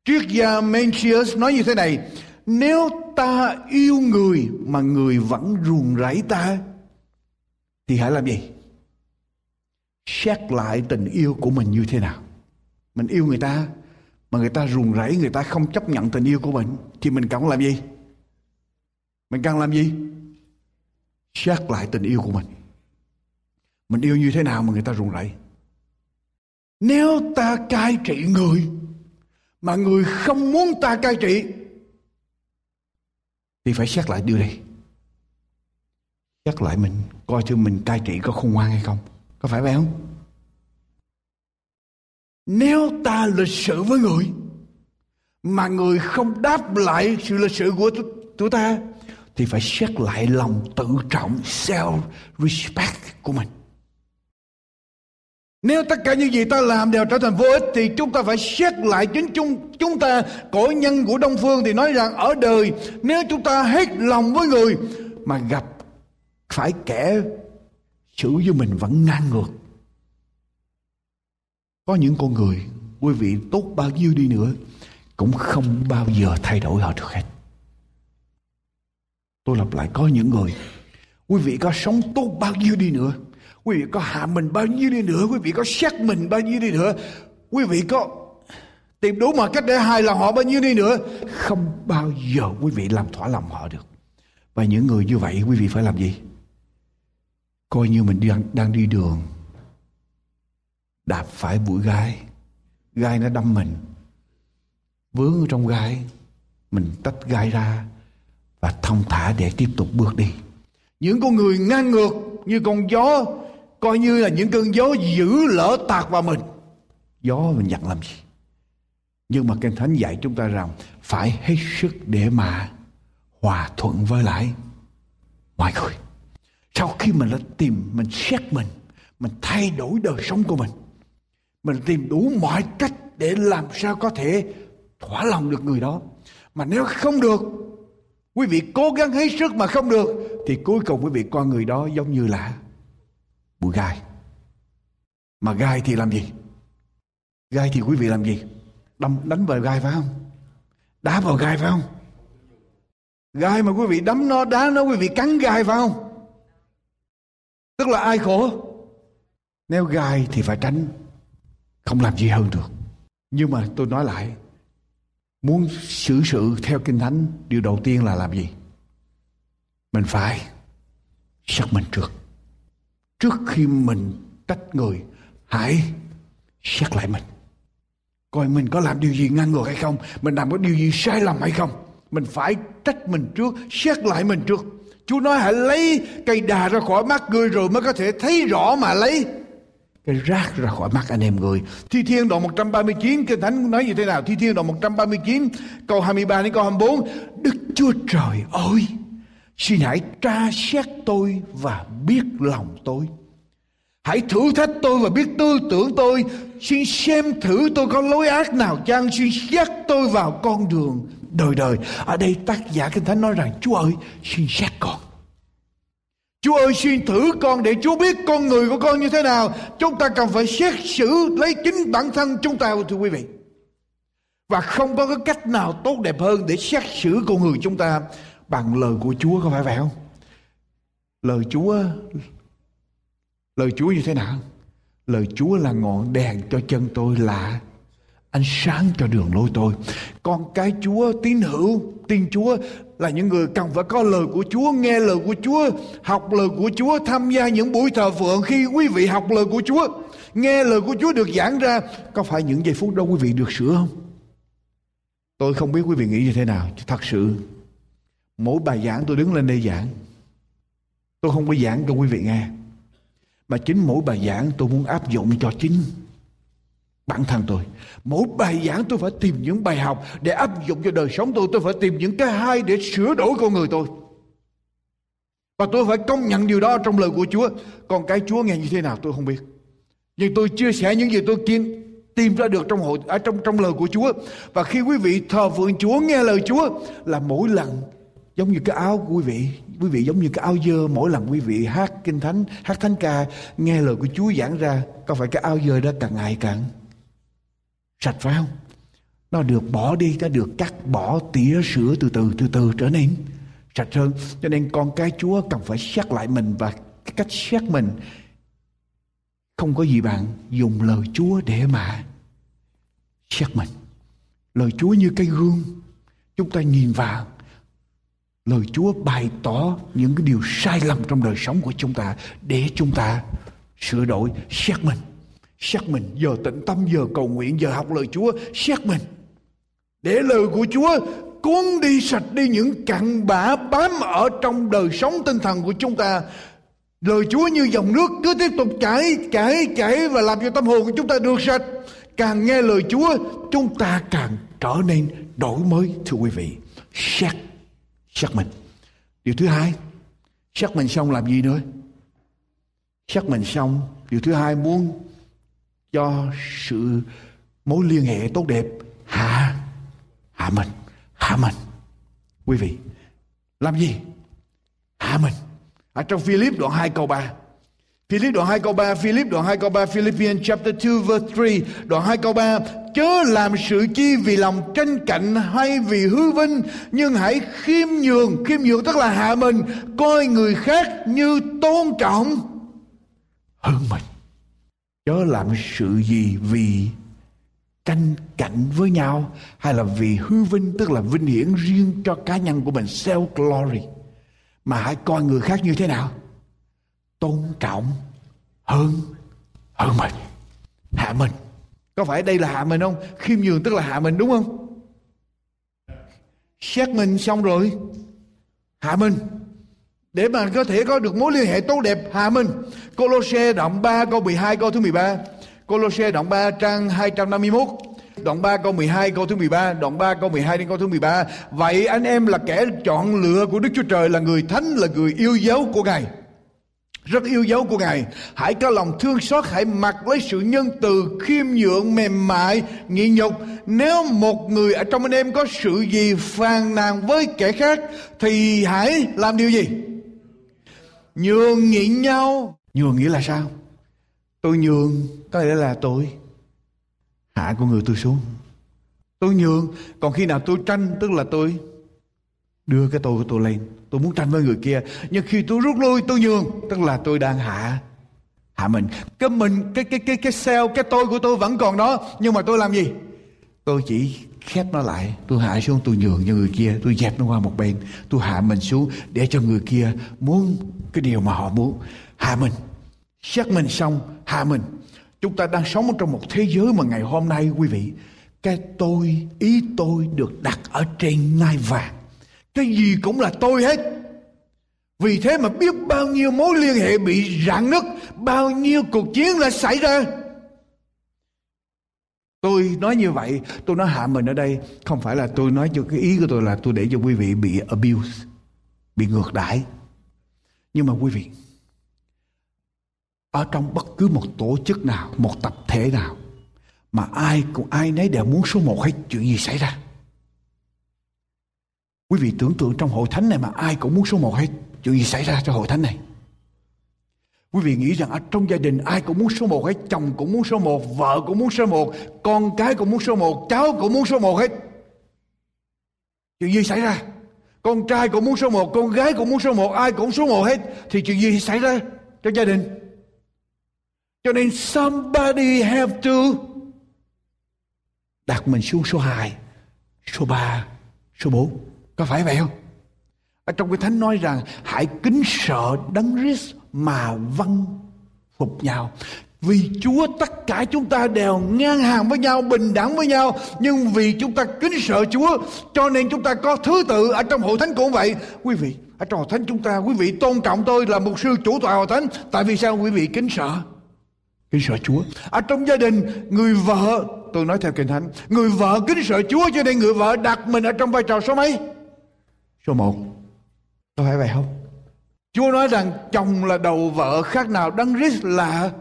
Triết gia Mencius nói như thế này, nếu ta yêu người mà người vẫn ruồng rẫy ta, thì hãy làm gì? Xét lại tình yêu của mình như thế nào. Mình yêu người ta mà người ta ruồng rẫy người ta không chấp nhận tình yêu của mình, thì mình cần làm gì? Mình cần làm gì? Xét lại tình yêu của mình. Mình yêu như thế nào mà người ta ruồng rẫy nếu ta cai trị người mà người không muốn ta cai trị, thì phải xét lại điều này xét lại mình, coi thử mình cai trị có khôn ngoan hay không. Có phải vậy không? Nếu ta lịch sự với người, mà người không đáp lại sự lịch sự của chúng ta, thì phải xét lại lòng tự trọng self respect của mình nếu tất cả những gì ta làm đều trở thành vô ích, thì chúng ta phải xét lại chính chúng chúng ta cõi nhân của Đông Phương thì nói rằng, ở đời, nếu chúng ta hết lòng với người, mà gặp phải kẻ xử với mình vẫn ngang ngược. Có những con người quý vị tốt bao nhiêu đi nữa cũng không bao giờ thay đổi họ được hết. Tôi lặp lại có những người quý vị có sống tốt bao nhiêu đi nữa quý vị có hạ mình bao nhiêu đi nữa quý vị có xét mình bao nhiêu đi nữa quý vị có tìm đủ mọi cách để hài lòng họ bao nhiêu đi nữa không bao giờ quý vị làm thỏa lòng họ được và những người như vậy quý vị phải làm gì coi như mình đang, đang đi đường đạp phải bụi gai. Gai nó đâm mình. Vướng ở trong gai, mình tách gai ra và thông thả để tiếp tục bước đi. Những con người ngang ngược như con gió, coi như là những cơn gió dữ lỡ tạt vào mình. Gió mình nhận làm gì? Nhưng mà kinh thánh dạy chúng ta rằng phải hết sức để mà hòa thuận với lại mọi người. Sau khi mình đã tìm, mình xét mình mình thay đổi đời sống của mình mình tìm đủ mọi cách để làm sao có thể thỏa lòng được người đó. Mà nếu không được, quý vị cố gắng hết sức mà không được, thì cuối cùng quý vị coi người đó giống như là bụi gai. Mà gai thì làm gì? Gai thì quý vị làm gì? Đâm, đánh vào gai phải không? Đá vào gai phải không? Gai mà quý vị đấm nó, đá nó, quý vị cắn gai phải không? Tức là ai khổ? Nếu gai thì phải tránh không làm gì hơn được. Nhưng mà tôi nói lại, muốn xử sự theo kinh thánh, điều đầu tiên là làm gì? Mình phải xác mình trước. Trước khi mình trách người, hãy xét lại mình. Coi mình có làm điều gì ngang ngược hay không? Mình làm có điều gì sai lầm hay không? Mình phải trách mình trước, xét lại mình trước. Chúa nói hãy lấy cây đà ra khỏi mắt người rồi mới có thể thấy rõ mà lấy cái rác ra khỏi mắt anh em người. Thi Thiên đoạn 139 Kinh Thánh nói như thế nào? Thi Thiên đoạn 139 câu 23 đến câu 24 Đức Chúa Trời ơi, Xin hãy tra xét tôi và biết lòng tôi. Hãy thử thách tôi và biết tư tưởng tôi. Xin xem thử tôi có lối ác nào chăng. Xin xét tôi vào con đường đời đời. Ở đây tác giả Kinh Thánh nói rằng, Chúa ơi, xin xét con. Chúa ơi, xin thử con để Chúa biết con người của con như thế nào. Chúng ta cần phải xét xử, lấy chính bản thân chúng ta, thưa quý vị. Và không có cái cách nào tốt đẹp hơn để xét xử con người chúng ta bằng lời của Chúa, có phải vậy không? Lời Chúa lời Chúa như thế nào? Lời Chúa là ngọn đèn cho chân tôi là ánh sáng cho đường lối tôi. Con cái Chúa tín hữu, tin Chúa là những người cần phải có lời của Chúa, nghe lời của Chúa, học lời của Chúa, tham gia những buổi thờ phượng khi quý vị học lời của Chúa, nghe lời của Chúa được giảng ra, có phải những giây phút đó quý vị được sửa không? Tôi không biết quý vị nghĩ như thế nào, thật sự Mỗi bài giảng tôi đứng lên đây giảng. Tôi không có giảng cho quý vị nghe. Mà chính mỗi bài giảng tôi muốn áp dụng cho chính bản thân tôi. Mỗi bài giảng tôi phải tìm những bài học để áp dụng cho đời sống tôi. Tôi phải tìm những cái hay để sửa đổi con người tôi. Và tôi phải công nhận điều đó trong lời của Chúa. Còn cái Chúa nghe như thế nào tôi không biết. Nhưng tôi chia sẻ những gì tôi kiên tìm ra được trong hội ở trong trong lời của Chúa và khi quý vị thờ phượng Chúa, nghe lời Chúa, là mỗi lần, giống như cái áo của quý vị quý vị giống như cái áo dơ, mỗi lần quý vị hát kinh thánh, hát thánh ca, nghe lời của Chúa giảng ra, có phải cái áo dơ đó càng ngày càng sạch phải không? Nó được bỏ đi nó được cắt bỏ tỉa sữa từ từ từ từ trở nên sạch hơn. Cho nên con cái Chúa cần phải xét lại mình và cái cách xét mình. Không có gì bạn dùng lời Chúa để mà xét mình. Lời Chúa như cái gương, chúng ta nhìn vào. Lời Chúa bày tỏ những cái điều sai lầm trong đời sống của chúng ta để chúng ta sửa đổi, xét mình xét mình, giờ tĩnh tâm, giờ cầu nguyện, giờ học lời Chúa, xét mình. Để lời của Chúa cuốn đi sạch đi những cặn bã bám ở trong đời sống tinh thần của chúng ta. Lời Chúa như dòng nước cứ tiếp tục chảy chảy chảy và làm cho tâm hồn của chúng ta được sạch. Càng nghe lời Chúa, chúng ta càng trở nên đổi mới, thưa quý vị. Xét xét mình. Điều thứ hai, xét mình xong làm gì nữa? Xét mình xong, điều thứ hai muốn cho sự mối liên hệ tốt đẹp. Hạ hạ mình hạ mình. Quý vị làm gì? Hạ mình. Ở trong Philip đoạn 2 câu 3 Philip đoạn 2 câu 3, Philip đoạn 2 câu 3, Philippians chapter 2 verse 3, đoạn 2 câu 3. Chớ làm sự chi vì lòng tranh cạnh hay vì hư vinh, nhưng hãy khiêm nhường, khiêm nhường tức là hạ mình, coi người khác như tôn trọng. Hơn mình. Chớ làm sự gì vì tranh cạnh với nhau, hay là vì hư vinh, tức là vinh hiển riêng cho cá nhân của mình, self glory. Mà hãy coi người khác như thế nào? Tôn trọng hơn hơn mình. Hạ mình. Có phải đây là hạ mình không? Khiêm nhường tức là hạ mình, đúng không? Xét mình xong rồi. Hạ mình để mà có thể có được mối liên hệ tốt đẹp hạ mình Colosse đoạn 3 câu 12 câu thứ 13 Colosse đoạn 3 trang 251 Đoạn 3 câu 12 câu thứ 13 Đoạn 3 câu 12 đến câu thứ 13 Vậy anh em là kẻ chọn lựa của Đức Chúa Trời Là người thánh là người yêu dấu của Ngài rất yêu dấu của Ngài. Hãy có lòng thương xót, hãy mặc lấy sự nhân từ, khiêm nhượng, mềm mại, nhị nhục. Nếu một người ở trong anh em có sự gì phàn nàn với kẻ khác, thì hãy làm điều gì? Nhường nhịn nhau. Nhường nghĩa là sao? Tôi nhường, có nghĩa là tôi hạ con người tôi xuống. Tôi nhường, còn khi nào tôi tranh, tức là tôi đưa cái tôi của tôi lên tôi muốn tranh với người kia nhưng khi tôi rút lui tôi nhường tức là tôi đang hạ hạ mình cái mình cái cái cái cái sell cái tôi của tôi vẫn còn đó nhưng mà tôi làm gì tôi chỉ khép nó lại. Tôi hạ xuống, tôi nhường cho người kia, tôi dẹp nó qua một bên. Tôi hạ mình xuống để cho người kia muốn cái điều mà họ muốn. Hạ mình. Xét mình xong, hạ mình. Chúng ta đang sống trong một thế giới mà ngày hôm nay, quý vị, cái tôi, ý tôi được đặt ở trên ngai vàng. Cái gì cũng là tôi hết. Vì thế mà biết bao nhiêu mối liên hệ bị rạn nứt, bao nhiêu cuộc chiến đã xảy ra tôi nói như vậy, tôi nói hạ mình ở đây, không phải là tôi nói cho cái ý của tôi là tôi để cho quý vị bị abuse, bị ngược đãi nhưng mà quý vị, ở trong bất cứ một tổ chức nào, một tập thể nào, mà ai cũng, ai nấy đều muốn số một hết chuyện gì xảy ra Quý vị tưởng tượng trong hội thánh này mà ai cũng muốn số một hết. Chuyện gì xảy ra cho hội thánh này? Quý vị nghĩ rằng ở trong gia đình ai cũng muốn số một hết. Chồng cũng muốn số một, vợ cũng muốn số một, con cái cũng muốn số một, cháu cũng muốn số một hết. Chuyện gì xảy ra? Con trai cũng muốn số một, con gái cũng muốn số một, ai cũng số một hết. Thì chuyện gì xảy ra trong gia đình? Cho nên somebody have to đặt mình xuống số 2, số 3, số 4. Có phải vậy không? Ở trong cái thánh nói rằng hãy kính sợ đấng Christ mà vâng phục nhau. Vì Chúa tất cả chúng ta đều ngang hàng với nhau, bình đẳng với nhau. Nhưng vì chúng ta kính sợ Chúa, cho nên chúng ta có thứ tự ở trong hội thánh cũng vậy. Quý vị, ở trong hội thánh chúng ta, quý vị tôn trọng tôi là một sư chủ tọa hội thánh. Tại vì sao quý vị kính sợ? Kính sợ Chúa. Ở trong gia đình, người vợ, tôi nói theo kinh thánh, người vợ kính sợ Chúa cho nên người vợ đặt mình ở trong vai trò số mấy? số một có phải vậy không Chúa nói rằng chồng là đầu vợ khác nào đấng Christ là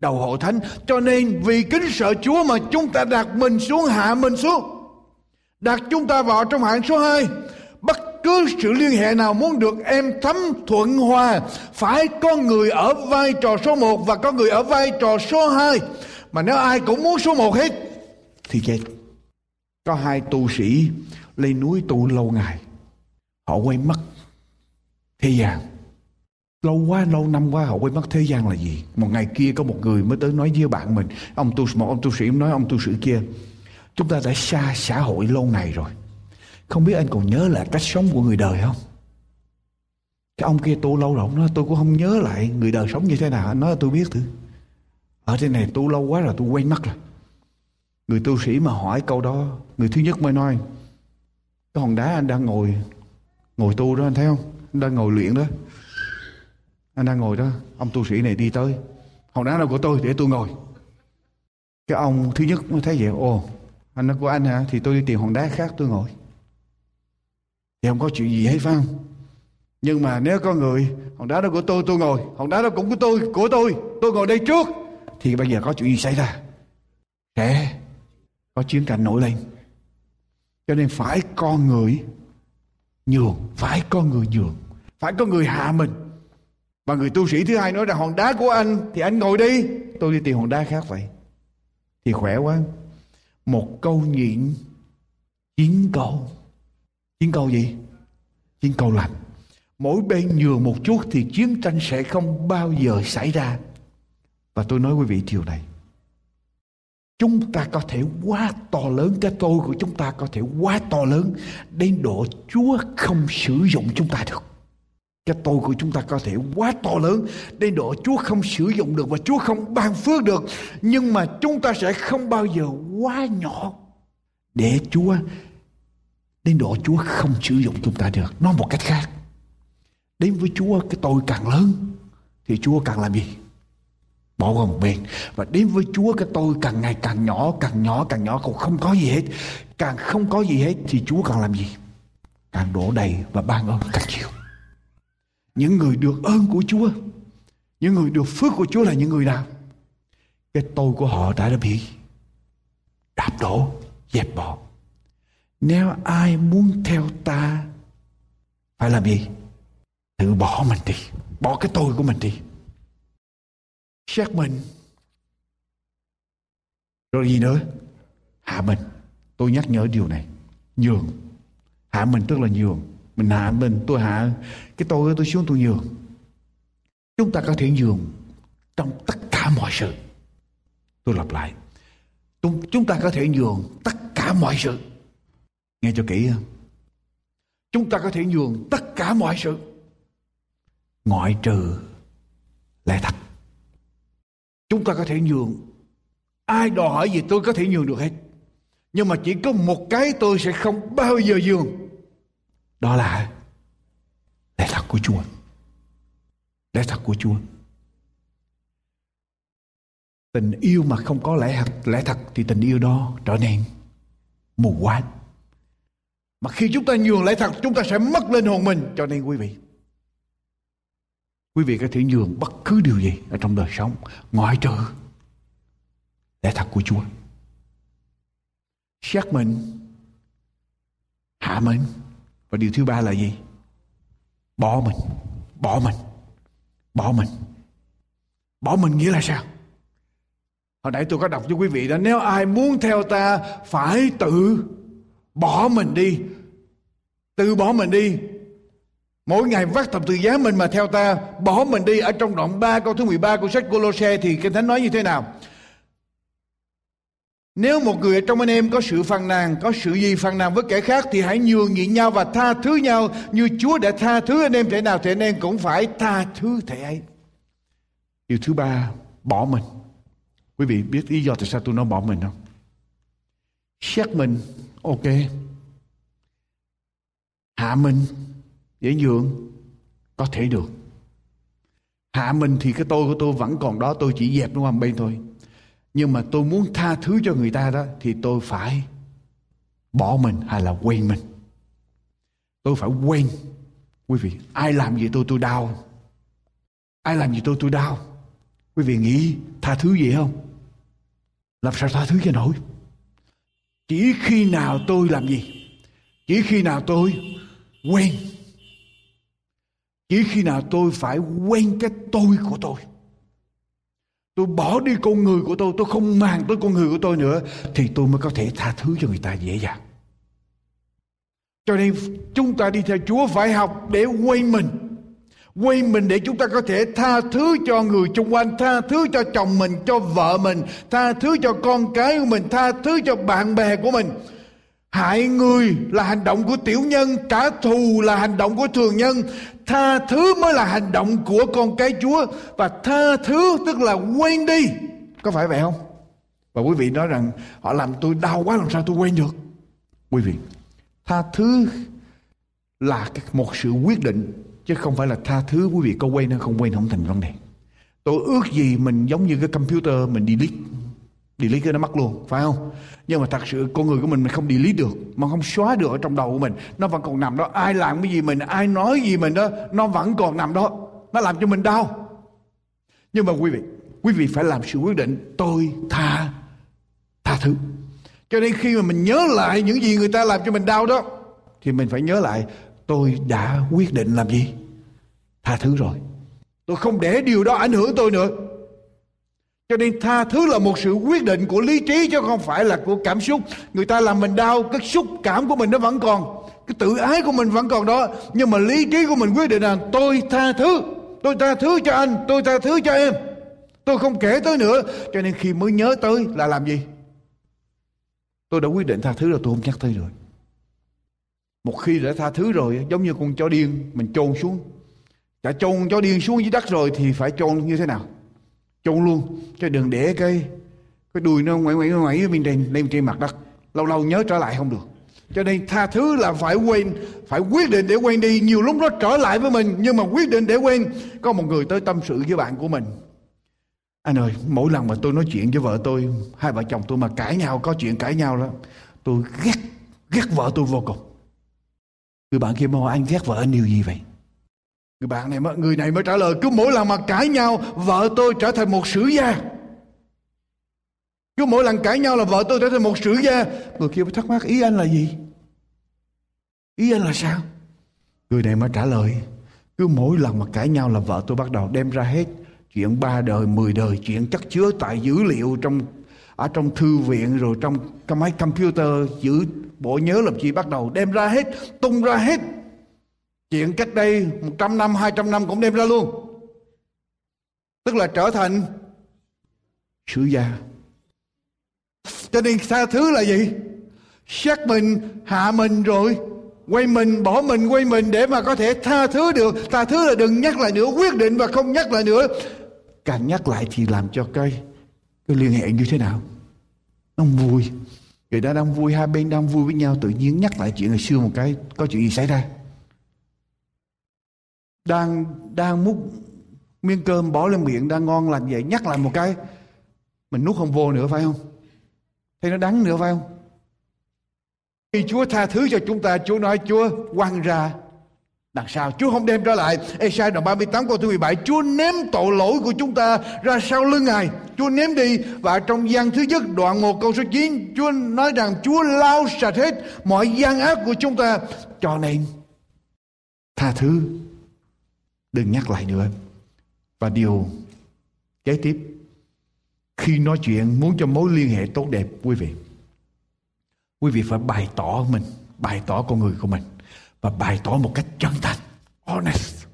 đầu hội thánh. Cho nên vì kính sợ Chúa mà chúng ta đặt mình xuống hạ mình xuống. Đặt chúng ta vào trong hạng số 2 bất cứ sự liên hệ nào muốn được em thấm thuận hòa, phải có người ở vai trò số 1 và có người ở vai trò số 2 mà nếu ai cũng muốn số 1 hết, thì chết. Có hai tu sĩ lên núi tu lâu ngày. Họ quay mất thế gian. Lâu quá, lâu năm quá họ quên mất thế gian là gì. Một ngày kia có một người mới tới nói với bạn mình, ông tu, một ông tu sĩ nói ông tu sĩ kia, chúng ta đã xa xã hội lâu ngày rồi. Không biết anh còn nhớ lại cách sống của người đời không? Cái ông kia tu lâu rồi, ông nói, tôi cũng không nhớ lại người đời sống như thế nào. Anh nói, tôi biết thử. Ở trên này tu lâu quá rồi, tôi quên mất rồi. Người tu sĩ mà hỏi câu đó, người thứ nhất mới nói, cái hòn đá anh đang ngồi ngồi tu đó, anh thấy không? Anh đang ngồi luyện đó. Anh đang ngồi đó. Ông tu sĩ này đi tới. Hòn đá nào của tôi để tôi ngồi. Cái ông thứ nhất mới thấy vậy, ồ, anh nói, của anh hả? Thì tôi đi tìm hòn đá khác tôi ngồi. Thì không có chuyện gì hết, phải không? Nhưng mà nếu có người, hòn đá đó của tôi tôi ngồi. Hòn đá đó cũng của tôi của tôi. Tôi ngồi đây trước. Thì bây giờ có chuyện gì xảy ra? Sẽ có chiến tranh nổi lên. Cho nên phải con người nhường, phải có người nhường, phải có người hạ mình. Và người tu sĩ thứ hai nói rằng hòn đá của anh thì anh ngồi đi. Tôi đi tìm hòn đá khác vậy. Thì khỏe quá. Một câu nhịn, chín câu. Chín câu gì? Chín câu lành. Mỗi bên nhường một chút thì chiến tranh sẽ không bao giờ xảy ra. Và tôi nói quý vị điều này chúng ta có thể quá to lớn, cái tôi của chúng ta có thể quá to lớn đến độ chúa không sử dụng chúng ta được cái tôi của chúng ta có thể quá to lớn đến độ Chúa không sử dụng được và Chúa không ban phước được. Nhưng mà chúng ta sẽ không bao giờ quá nhỏ để Chúa, đến độ Chúa không sử dụng chúng ta được. Nói một cách khác. Đến với Chúa cái tôi càng lớn thì Chúa càng làm gì? Bỏ qua một bên. Và đến với Chúa cái tôi càng ngày càng nhỏ, càng nhỏ, càng nhỏ, còn không có gì hết. Càng không có gì hết thì Chúa càng làm gì? Càng đổ đầy và ban ơn càng nhiều những người được ơn của Chúa những người được phước của Chúa là những người nào cái tôi của họ đã bị đạp đổ dẹp bỏ nếu ai muốn theo ta phải làm gì tự bỏ mình đi bỏ cái tôi của mình đi xét mình. Rồi gì nữa? Hạ mình. Tôi nhắc nhở điều này. Nhường. Hạ mình tức là nhường. Mình hạ mình, tôi hạ. Cái tôi tôi xuống tôi nhường. Chúng ta có thể nhường trong tất cả mọi sự. Tôi lặp lại. Chúng ta có thể nhường tất cả mọi sự. Nghe cho kỹ không chúng ta có thể nhường tất cả mọi sự. Ngoại trừ lẽ thật chúng ta có thể nhường ai đòi hỏi gì tôi có thể nhường được hết nhưng mà chỉ có một cái tôi sẽ không bao giờ nhường đó là lẽ thật của Chúa. Lẽ thật của Chúa. Tình yêu mà không có lẽ thật, lẽ thật thì tình yêu đó trở nên mù quáng. Mà khi chúng ta nhường lẽ thật chúng ta sẽ mất linh hồn mình. Cho nên quý vị, quý vị có thể nhường bất cứ điều gì ở trong đời sống ngoại trừ lẽ thật của Chúa. Xét mình, hạ mình. Và điều thứ ba là gì? bỏ mình bỏ mình bỏ mình bỏ mình nghĩa là sao hồi nãy tôi có đọc cho quý vị đó nếu ai muốn theo ta phải tự bỏ mình đi tự bỏ mình đi Mỗi ngày vác thập tự giá mình mà theo ta Bỏ mình đi Ở trong đoạn 3 câu thứ 13 của sách Colosse Thì Kinh Thánh nói như thế nào nếu một người trong anh em có sự phàn nàn, có sự gì phàn nàn với kẻ khác thì hãy nhường nhịn nhau và tha thứ nhau như Chúa đã tha thứ anh em thể nào thì anh em cũng phải tha thứ thể ấy. Điều thứ ba, bỏ mình. Quý vị biết lý do tại sao tôi nói bỏ mình không? Xét mình, ok. Hạ mình, dễ nhượng có thể được. Hạ mình thì cái tôi của tôi vẫn còn đó, tôi chỉ dẹp nó qua bên thôi. Nhưng mà tôi muốn tha thứ cho người ta đó thì tôi phải bỏ mình hay là quên mình? Tôi phải quên. Quý vị ai làm gì tôi tôi đau. Ai làm gì tôi tôi đau. Quý vị nghĩ tha thứ gì không? Làm sao tha thứ cho nổi? Chỉ khi nào tôi làm gì? Chỉ khi nào tôi quên? Chỉ khi nào tôi phải quen cái tôi của tôi. Tôi bỏ đi con người của tôi tôi không mang tới con người của tôi nữa, thì tôi mới có thể tha thứ cho người ta dễ dàng. Cho nên chúng ta đi theo chúa phải học để quên mình. Quên mình để chúng ta có thể tha thứ cho người xung quanh, tha thứ cho chồng mình, cho vợ mình, tha thứ cho con cái của mình, tha thứ cho bạn bè của mình hại người là hành động của tiểu nhân, trả thù là hành động của thường nhân. Tha thứ mới là hành động của con cái chúa. Và tha thứ tức là quên đi. Có phải vậy không? Và quý vị nói rằng họ làm tôi đau quá, làm sao tôi quên được? Quý vị, tha thứ là một sự quyết định, chứ không phải là tha thứ. Quý vị có quên hay không quên không thành vấn đề. Tôi ước gì mình giống như cái computer mình delete delete nó mất luôn, phải không? Nhưng mà thật sự con người của mình mình không delete được, mà không xóa được ở trong đầu của mình. Nó vẫn còn nằm đó. Ai làm cái gì mình, ai nói gì mình đó, nó vẫn còn nằm đó. Nó làm cho mình đau. Nhưng mà quý vị quý vị phải làm sự quyết định, tôi tha tha thứ. Cho nên khi mà mình nhớ lại những gì người ta làm cho mình đau đó, thì mình phải nhớ lại, tôi đã quyết định làm gì? Tha thứ rồi. Tôi không để điều đó ảnh hưởng tôi nữa cho nên tha thứ là một sự quyết định của lý trí chứ không phải là của cảm xúc. Người ta làm mình đau, cái xúc cảm của mình nó vẫn còn. Cái tự ái của mình vẫn còn đó. Nhưng mà lý trí của mình quyết định là, tôi tha thứ. Tôi tha thứ cho anh. Tôi tha thứ cho em. Tôi không kể tới nữa. Cho nên khi mới nhớ tới là làm gì? Tôi đã quyết định tha thứ rồi, tôi không nhắc tới rồi. Một khi đã tha thứ rồi, giống như con chó điên, mình chôn xuống. Đã chôn chó điên xuống dưới đất rồi thì phải chôn như thế nào? Chôn luôn. Chứ đừng để cái cái đùi nó ngoảy ngoảy ngoảy bên trên, lên trên mặt đất. Lâu lâu nhớ trở lại không được. Cho nên tha thứ là phải quên, phải quyết định để quên đi. Nhiều lúc nó trở lại với mình, nhưng mà quyết định để quên. Có một người tới tâm sự với bạn của mình. Anh ơi, mỗi lần mà tôi nói chuyện với vợ tôi, hai vợ chồng tôi mà cãi nhau, có chuyện cãi nhau đó, tôi ghét ghét vợ tôi vô cùng. Người bạn kia hỏi anh ghét vợ anh điều gì vậy? Người bạn này người này mới trả lời, cứ mỗi lần mà cãi nhau, vợ tôi trở thành một sử gia. Cứ mỗi lần cãi nhau là vợ tôi trở thành một sử gia. Người kia mới thắc mắc, ý anh là gì? Ý anh là sao? Người này mới trả lời, cứ mỗi lần mà cãi nhau là vợ tôi bắt đầu đem ra hết chuyện ba đời, mười đời, chuyện chất chứa tại dữ liệu trong, ở trong thư viện, rồi trong cái máy computer giữ bộ nhớ làm gì bắt đầu đem ra hết, tung ra hết chuyện cách đây 100 năm 200 năm cũng đem ra luôn. Tức là trở thành sự gia. Cho nên tha thứ là gì? Xét mình, hạ mình rồi, quay mình, bỏ mình, quay mình để mà có thể tha thứ được. Tha thứ là đừng nhắc lại nữa, quyết định và không nhắc lại nữa. Càng nhắc lại thì làm cho cái cái liên hệ như thế nào? Nó không vui. Người ta đang vui, hai bên đang vui với nhau, tự nhiên nhắc lại chuyện ngày xưa một cái, có chuyện gì xảy ra? Đang đang múc miếng cơm bỏ lên miệng, đang ngon lành vậy, nhắc lại một cái. Mình nuốt không vô nữa, phải không? Thấy nó đắng nữa, phải không? Khi Chúa tha thứ cho chúng ta, Chúa nói, Chúa quăng ra, đằng sau Chúa không đem trở lại. Esai đoạn 38 câu thứ 17 Chúa ném tội lỗi của chúng ta ra sau lưng Ngài. Chúa ném đi, và trong gian thứ nhất, đoạn 1 câu số 9 Chúa nói rằng, Chúa lau sạch hết mọi gian ác của chúng ta. Cho nên, tha thứ đừng nhắc lại nữa. Và điều kế tiếp, khi nói chuyện muốn cho mối liên hệ tốt đẹp, quý vị quý vị phải bày tỏ mình, bày tỏ con người của mình và bày tỏ một cách chân thành, honest.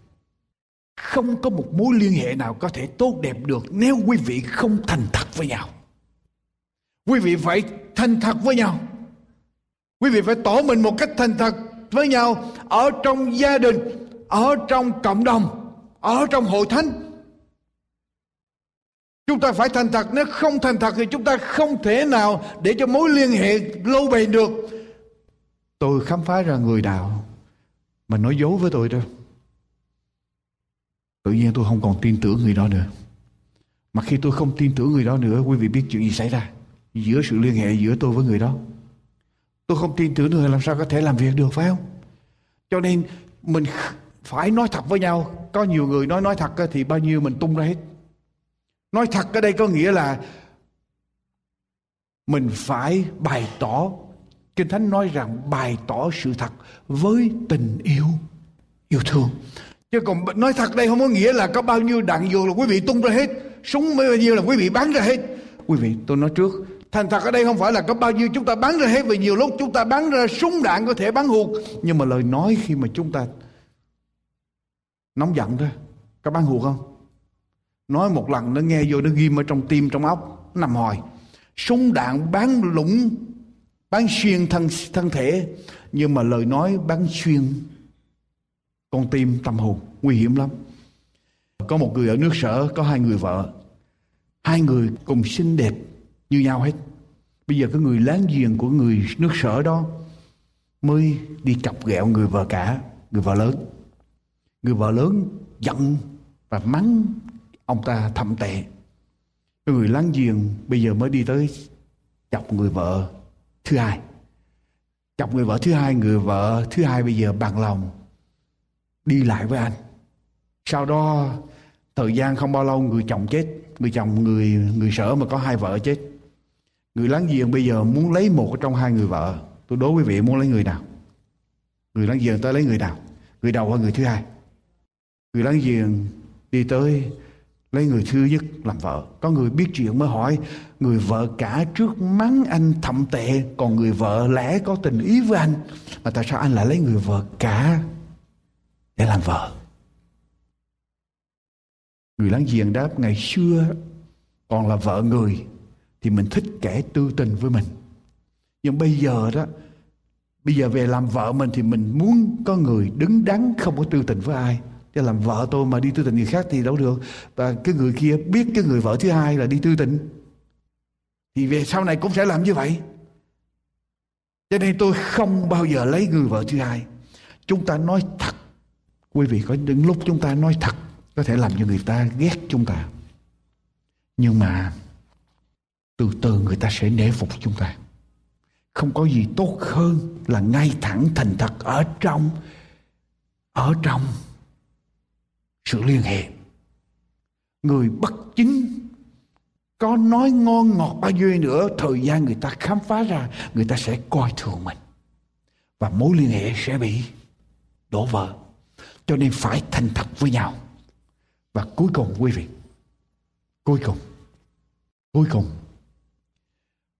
Không có một mối liên hệ nào có thể tốt đẹp được nếu quý vị không thành thật với nhau. Quý vị phải thành thật với nhau. Quý vị phải tỏ mình một cách thành thật với nhau ở trong gia đình ở trong cộng đồng, ở trong hội thánh, chúng ta phải thành thật. Nếu không thành thật thì chúng ta không thể nào để cho mối liên hệ lâu bền được. Tôi khám phá ra người đạo mà nói dối với tôi đâu tự nhiên tôi không còn tin tưởng người đó nữa. Mà khi tôi không tin tưởng người đó nữa, quý vị biết chuyện gì xảy ra giữa sự liên hệ giữa tôi với người đó? Tôi không tin tưởng nữa làm sao có thể làm việc được, phải không? Cho nên mình phải nói thật với nhau. Có nhiều người nói nói thật thì bao nhiêu mình tung ra hết. Nói thật ở đây có nghĩa là mình phải bày tỏ. Kinh thánh nói rằng bày tỏ sự thật với tình yêu yêu thương. Chứ còn nói thật đây không có nghĩa là có bao nhiêu đạn dược là quý vị tung ra hết, súng bao nhiêu là quý vị bắn ra hết. Quý vị, tôi nói trước, thành thật ở đây không phải là có bao nhiêu chúng ta bắn ra hết vì nhiều lúc chúng ta bắn ra súng đạn có thể bắn hụt nhưng mà lời nói khi mà chúng ta nóng giận thôi. Các bạn hiểu không? Nói một lần nó nghe vô nó ghim ở trong tim, trong óc, nó nằm hồi súng đạn bắn lũng bắn xuyên thân thân thể. Nhưng mà lời nói bắn xuyên con tim tâm hồn, nguy hiểm lắm. Có một người ở nước sở, có hai người vợ. Hai người cùng xinh đẹp như nhau hết. Bây giờ cái người láng giềng của người nước sở đó mới đi chọc ghẹo người vợ cả, người vợ lớn người vợ lớn giận và mắng ông ta thậm tệ. Cái người láng giềng bây giờ mới đi tới chọc người vợ thứ hai. Chọc người vợ thứ hai, người vợ thứ hai bây giờ bằng lòng đi lại với anh. Sau đó, thời gian không bao lâu, người chồng chết. Người chồng, người người sở mà có hai vợ chết. Người láng giềng bây giờ muốn lấy một trong hai người vợ. Tôi đố quý vị muốn lấy người nào? Người láng giềng tới lấy người nào? Người đầu hay người thứ hai? Người láng giềng đi tới, lấy người thứ nhất làm vợ. Có người biết chuyện mới hỏi, người vợ cả trước mắng anh thậm tệ, còn người vợ lẽ có tình ý với anh. Mà tại sao anh lại lấy người vợ cả để làm vợ? Người láng giềng đáp, ngày xưa còn là vợ người thì mình thích kẻ tư tình với mình. Nhưng bây giờ đó, bây giờ về làm vợ mình thì mình muốn có người đứng đắn, không có tư tình với ai. Chứ làm vợ tôi mà đi tư tình người khác thì đâu được. Và cái người kia biết cái người vợ thứ hai là đi tư tình. Thì về sau này cũng sẽ làm như vậy. Cho nên tôi không bao giờ lấy người vợ thứ hai. Chúng ta nói thật. Quý vị có những lúc chúng ta nói thật, Có thể làm cho người ta ghét chúng ta. Nhưng mà, Từ từ người ta sẽ nể phục chúng ta. Không có gì tốt hơn Là ngay thẳng thành thật Ở trong Ở trong sự liên hệ. Người bất chính có nói ngon ngọt bao nhiêu nữa, thời gian người ta khám phá ra, người ta sẽ coi thường mình. Và mối liên hệ sẽ bị đổ vỡ. Cho nên phải thành thật với nhau. Và cuối cùng, quý vị, cuối cùng cuối cùng,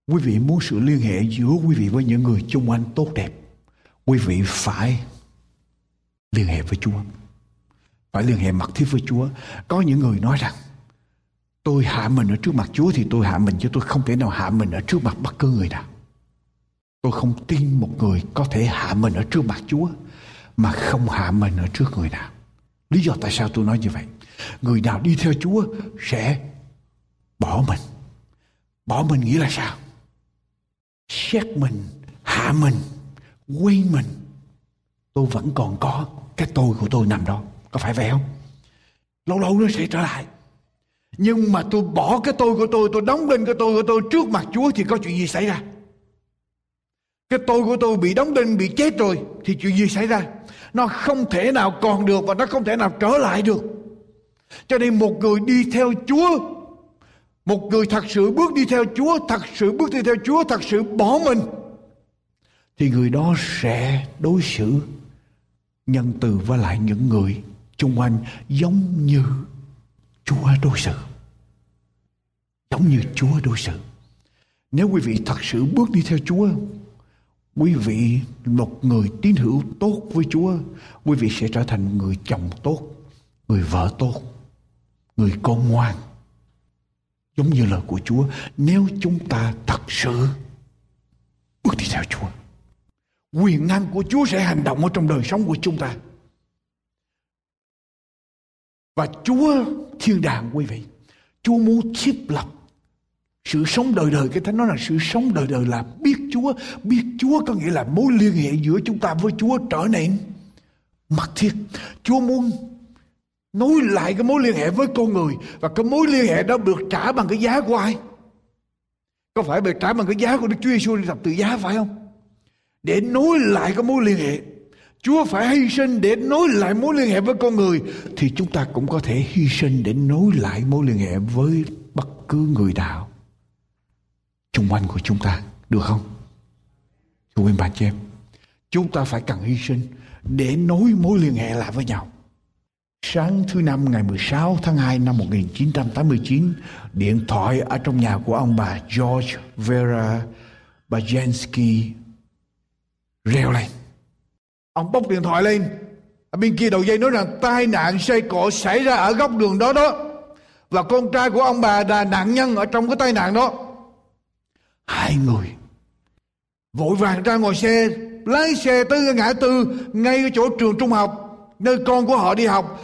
quý vị muốn sự liên hệ giữa quý vị với những người chung quanh tốt đẹp, quý vị phải liên hệ với chúa phải liên hệ mặt thiết với Chúa. Có những người nói rằng tôi hạ mình ở trước mặt Chúa thì tôi hạ mình chứ tôi không thể nào hạ mình ở trước mặt bất cứ người nào. Tôi không tin một người có thể hạ mình ở trước mặt Chúa mà không hạ mình ở trước người nào. Lý do tại sao tôi nói như vậy? Người nào đi theo Chúa sẽ bỏ mình. Bỏ mình nghĩa là sao? Xét mình, hạ mình, quên mình. Tôi vẫn còn có cái tôi của tôi nằm đó có phải vậy không? Lâu lâu nó sẽ trở lại. Nhưng mà tôi bỏ cái tôi của tôi, tôi đóng đinh cái tôi của tôi trước mặt Chúa thì có chuyện gì xảy ra? Cái tôi của tôi bị đóng đinh, bị chết rồi thì chuyện gì xảy ra? Nó không thể nào còn được và nó không thể nào trở lại được. Cho nên một người đi theo Chúa, một người thật sự bước đi theo Chúa, thật sự bước đi theo Chúa, thật sự bỏ mình, thì người đó sẽ đối xử nhân từ với lại những người chung quanh giống như Chúa đối xử. Giống như Chúa đối xử. Nếu quý vị thật sự bước đi theo Chúa, quý vị một người tín hữu tốt với Chúa, quý vị sẽ trở thành người chồng tốt, người vợ tốt, người con ngoan. Giống như lời của Chúa, nếu chúng ta thật sự bước đi theo Chúa. Quyền năng của Chúa sẽ hành động ở trong đời sống của chúng ta. Và Chúa thiên đàng quý vị, Chúa muốn thiết lập sự sống đời đời. Cái thánh nói là sự sống đời đời là biết Chúa. Biết Chúa có nghĩa là mối liên hệ giữa chúng ta với Chúa trở nên mật thiết. Chúa muốn nối lại cái mối liên hệ với con người. Và cái mối liên hệ đó được trả bằng cái giá của ai? Có phải bị trả bằng cái giá của Đức Chúa Giêsu đi thập tự giá phải không? Để nối lại cái mối liên hệ Chúa phải hy sinh để nối lại mối liên hệ với con người thì chúng ta cũng có thể hy sinh để nối lại mối liên hệ với bất cứ người đạo xung quanh của chúng ta được không? Thưa quý bà chị em. Chúng ta phải cần hy sinh để nối mối liên hệ lại với nhau. Sáng thứ năm ngày 16 tháng 2 năm 1989, điện thoại ở trong nhà của ông bà George Vera Bajensky reo lên. Ông bốc điện thoại lên. Ở bên kia đầu dây nói rằng tai nạn xe cộ xảy ra ở góc đường đó đó. Và con trai của ông bà là nạn nhân ở trong cái tai nạn đó. Hai người vội vàng ra ngồi xe, lái xe tới ngã tư ngay ở chỗ trường trung học, nơi con của họ đi học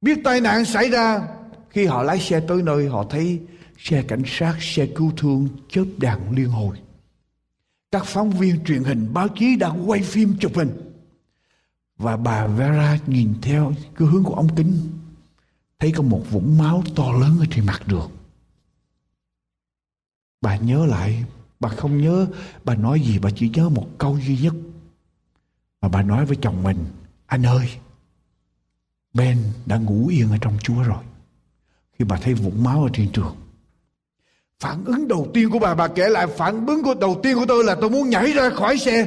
biết tai nạn xảy ra, khi họ lái xe tới nơi, họ thấy xe cảnh sát, xe cứu thương chớp đèn liên hồi các phóng viên truyền hình, báo chí đang quay phim chụp hình. Và bà Vera nhìn theo cái hướng của ống kính, thấy có một vũng máu to lớn ở trên mặt đường. Bà nhớ lại, bà không nhớ, bà nói gì, bà chỉ nhớ một câu duy nhất. Mà bà nói với chồng mình, anh ơi, Ben đã ngủ yên ở trong Chúa rồi. Khi bà thấy vũng máu ở trên trường phản ứng đầu tiên của bà bà kể lại phản ứng của đầu tiên của tôi là tôi muốn nhảy ra khỏi xe,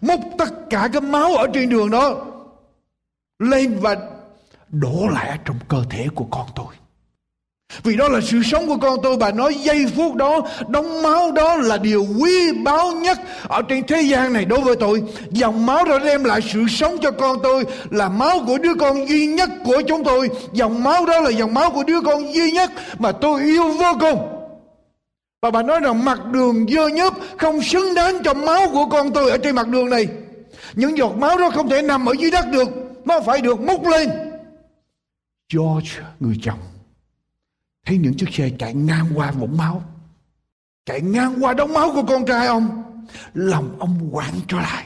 múc tất cả cái máu ở trên đường đó lên và đổ lại trong cơ thể của con tôi. Vì đó là sự sống của con tôi, Bà nói giây phút đó Đóng máu đó là điều quý báu nhất Ở trên thế gian này đối với tôi. Dòng máu đó đem lại sự sống cho con tôi, Là máu của đứa con duy nhất của chúng tôi. Dòng máu đó là dòng máu của đứa con duy nhất Mà tôi yêu vô cùng. Và bà nói rằng mặt đường dơ nhớp, Không xứng đáng cho máu của con tôi Ở trên mặt đường này. Những giọt máu đó không thể nằm ở dưới đất được, Nó phải được múc lên. George, người chồng, thấy những chiếc xe chạy ngang qua vũng máu. Chạy ngang qua đống máu của con trai ông. Lòng ông quặn trở lại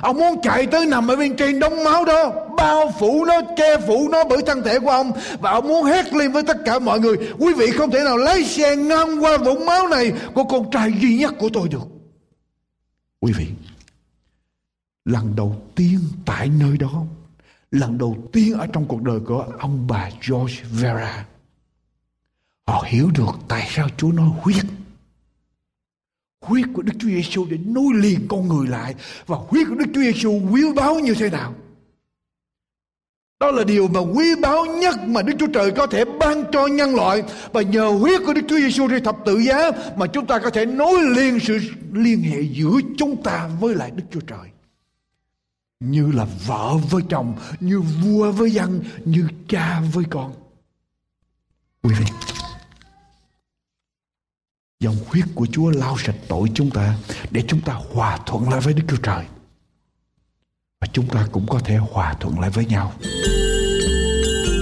ông muốn chạy tới nằm ở bên trên đống máu đó, bao phủ nó, che phủ nó bởi thân thể của ông và ông muốn hét lên với tất cả mọi người, quý vị không thể nào lấy xe ngang qua vũng máu này của con trai duy nhất của tôi được quý vị, lần đầu tiên tại nơi đó, lần đầu tiên ở trong cuộc đời của ông bà George Vera, Họ hiểu được tại sao Chúa nói huyết. Huyết của Đức Chúa Giêsu để nối liền con người lại và huyết của Đức Chúa Giêsu quý báu như thế nào. Đó là điều mà quý báu nhất mà Đức Chúa Trời có thể ban cho nhân loại và nhờ huyết của Đức Chúa Giêsu trên thập tự giá mà chúng ta có thể nối liền sự liên hệ giữa chúng ta với lại Đức Chúa Trời. Như là vợ với chồng, như vua với dân, như cha với con. Quý vị Dòng huyết của Chúa lau sạch tội chúng ta để chúng ta hòa thuận lại với Đức Chúa Trời. Và chúng ta cũng có thể hòa thuận lại với nhau.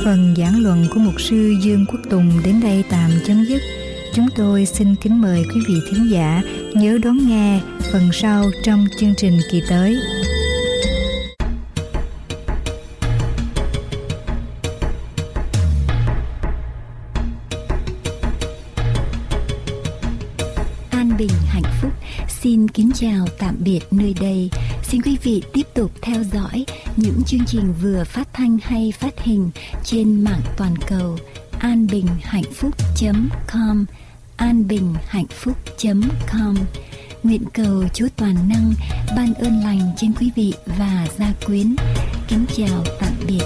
Phần giảng luận của mục sư Dương Quốc Tùng đến đây tạm chấm dứt. Chúng tôi xin kính mời quý vị thính giả nhớ đón nghe phần sau trong chương trình kỳ tới. Xin kính chào tạm biệt nơi đây. Xin quý vị tiếp tục theo dõi những chương trình vừa phát thanh hay phát hình trên mạng toàn cầu anbinhhạnhphúc.com anbinhhạnhphúc.com Nguyện cầu Chúa Toàn Năng ban ơn lành trên quý vị và gia quyến. Kính chào tạm biệt.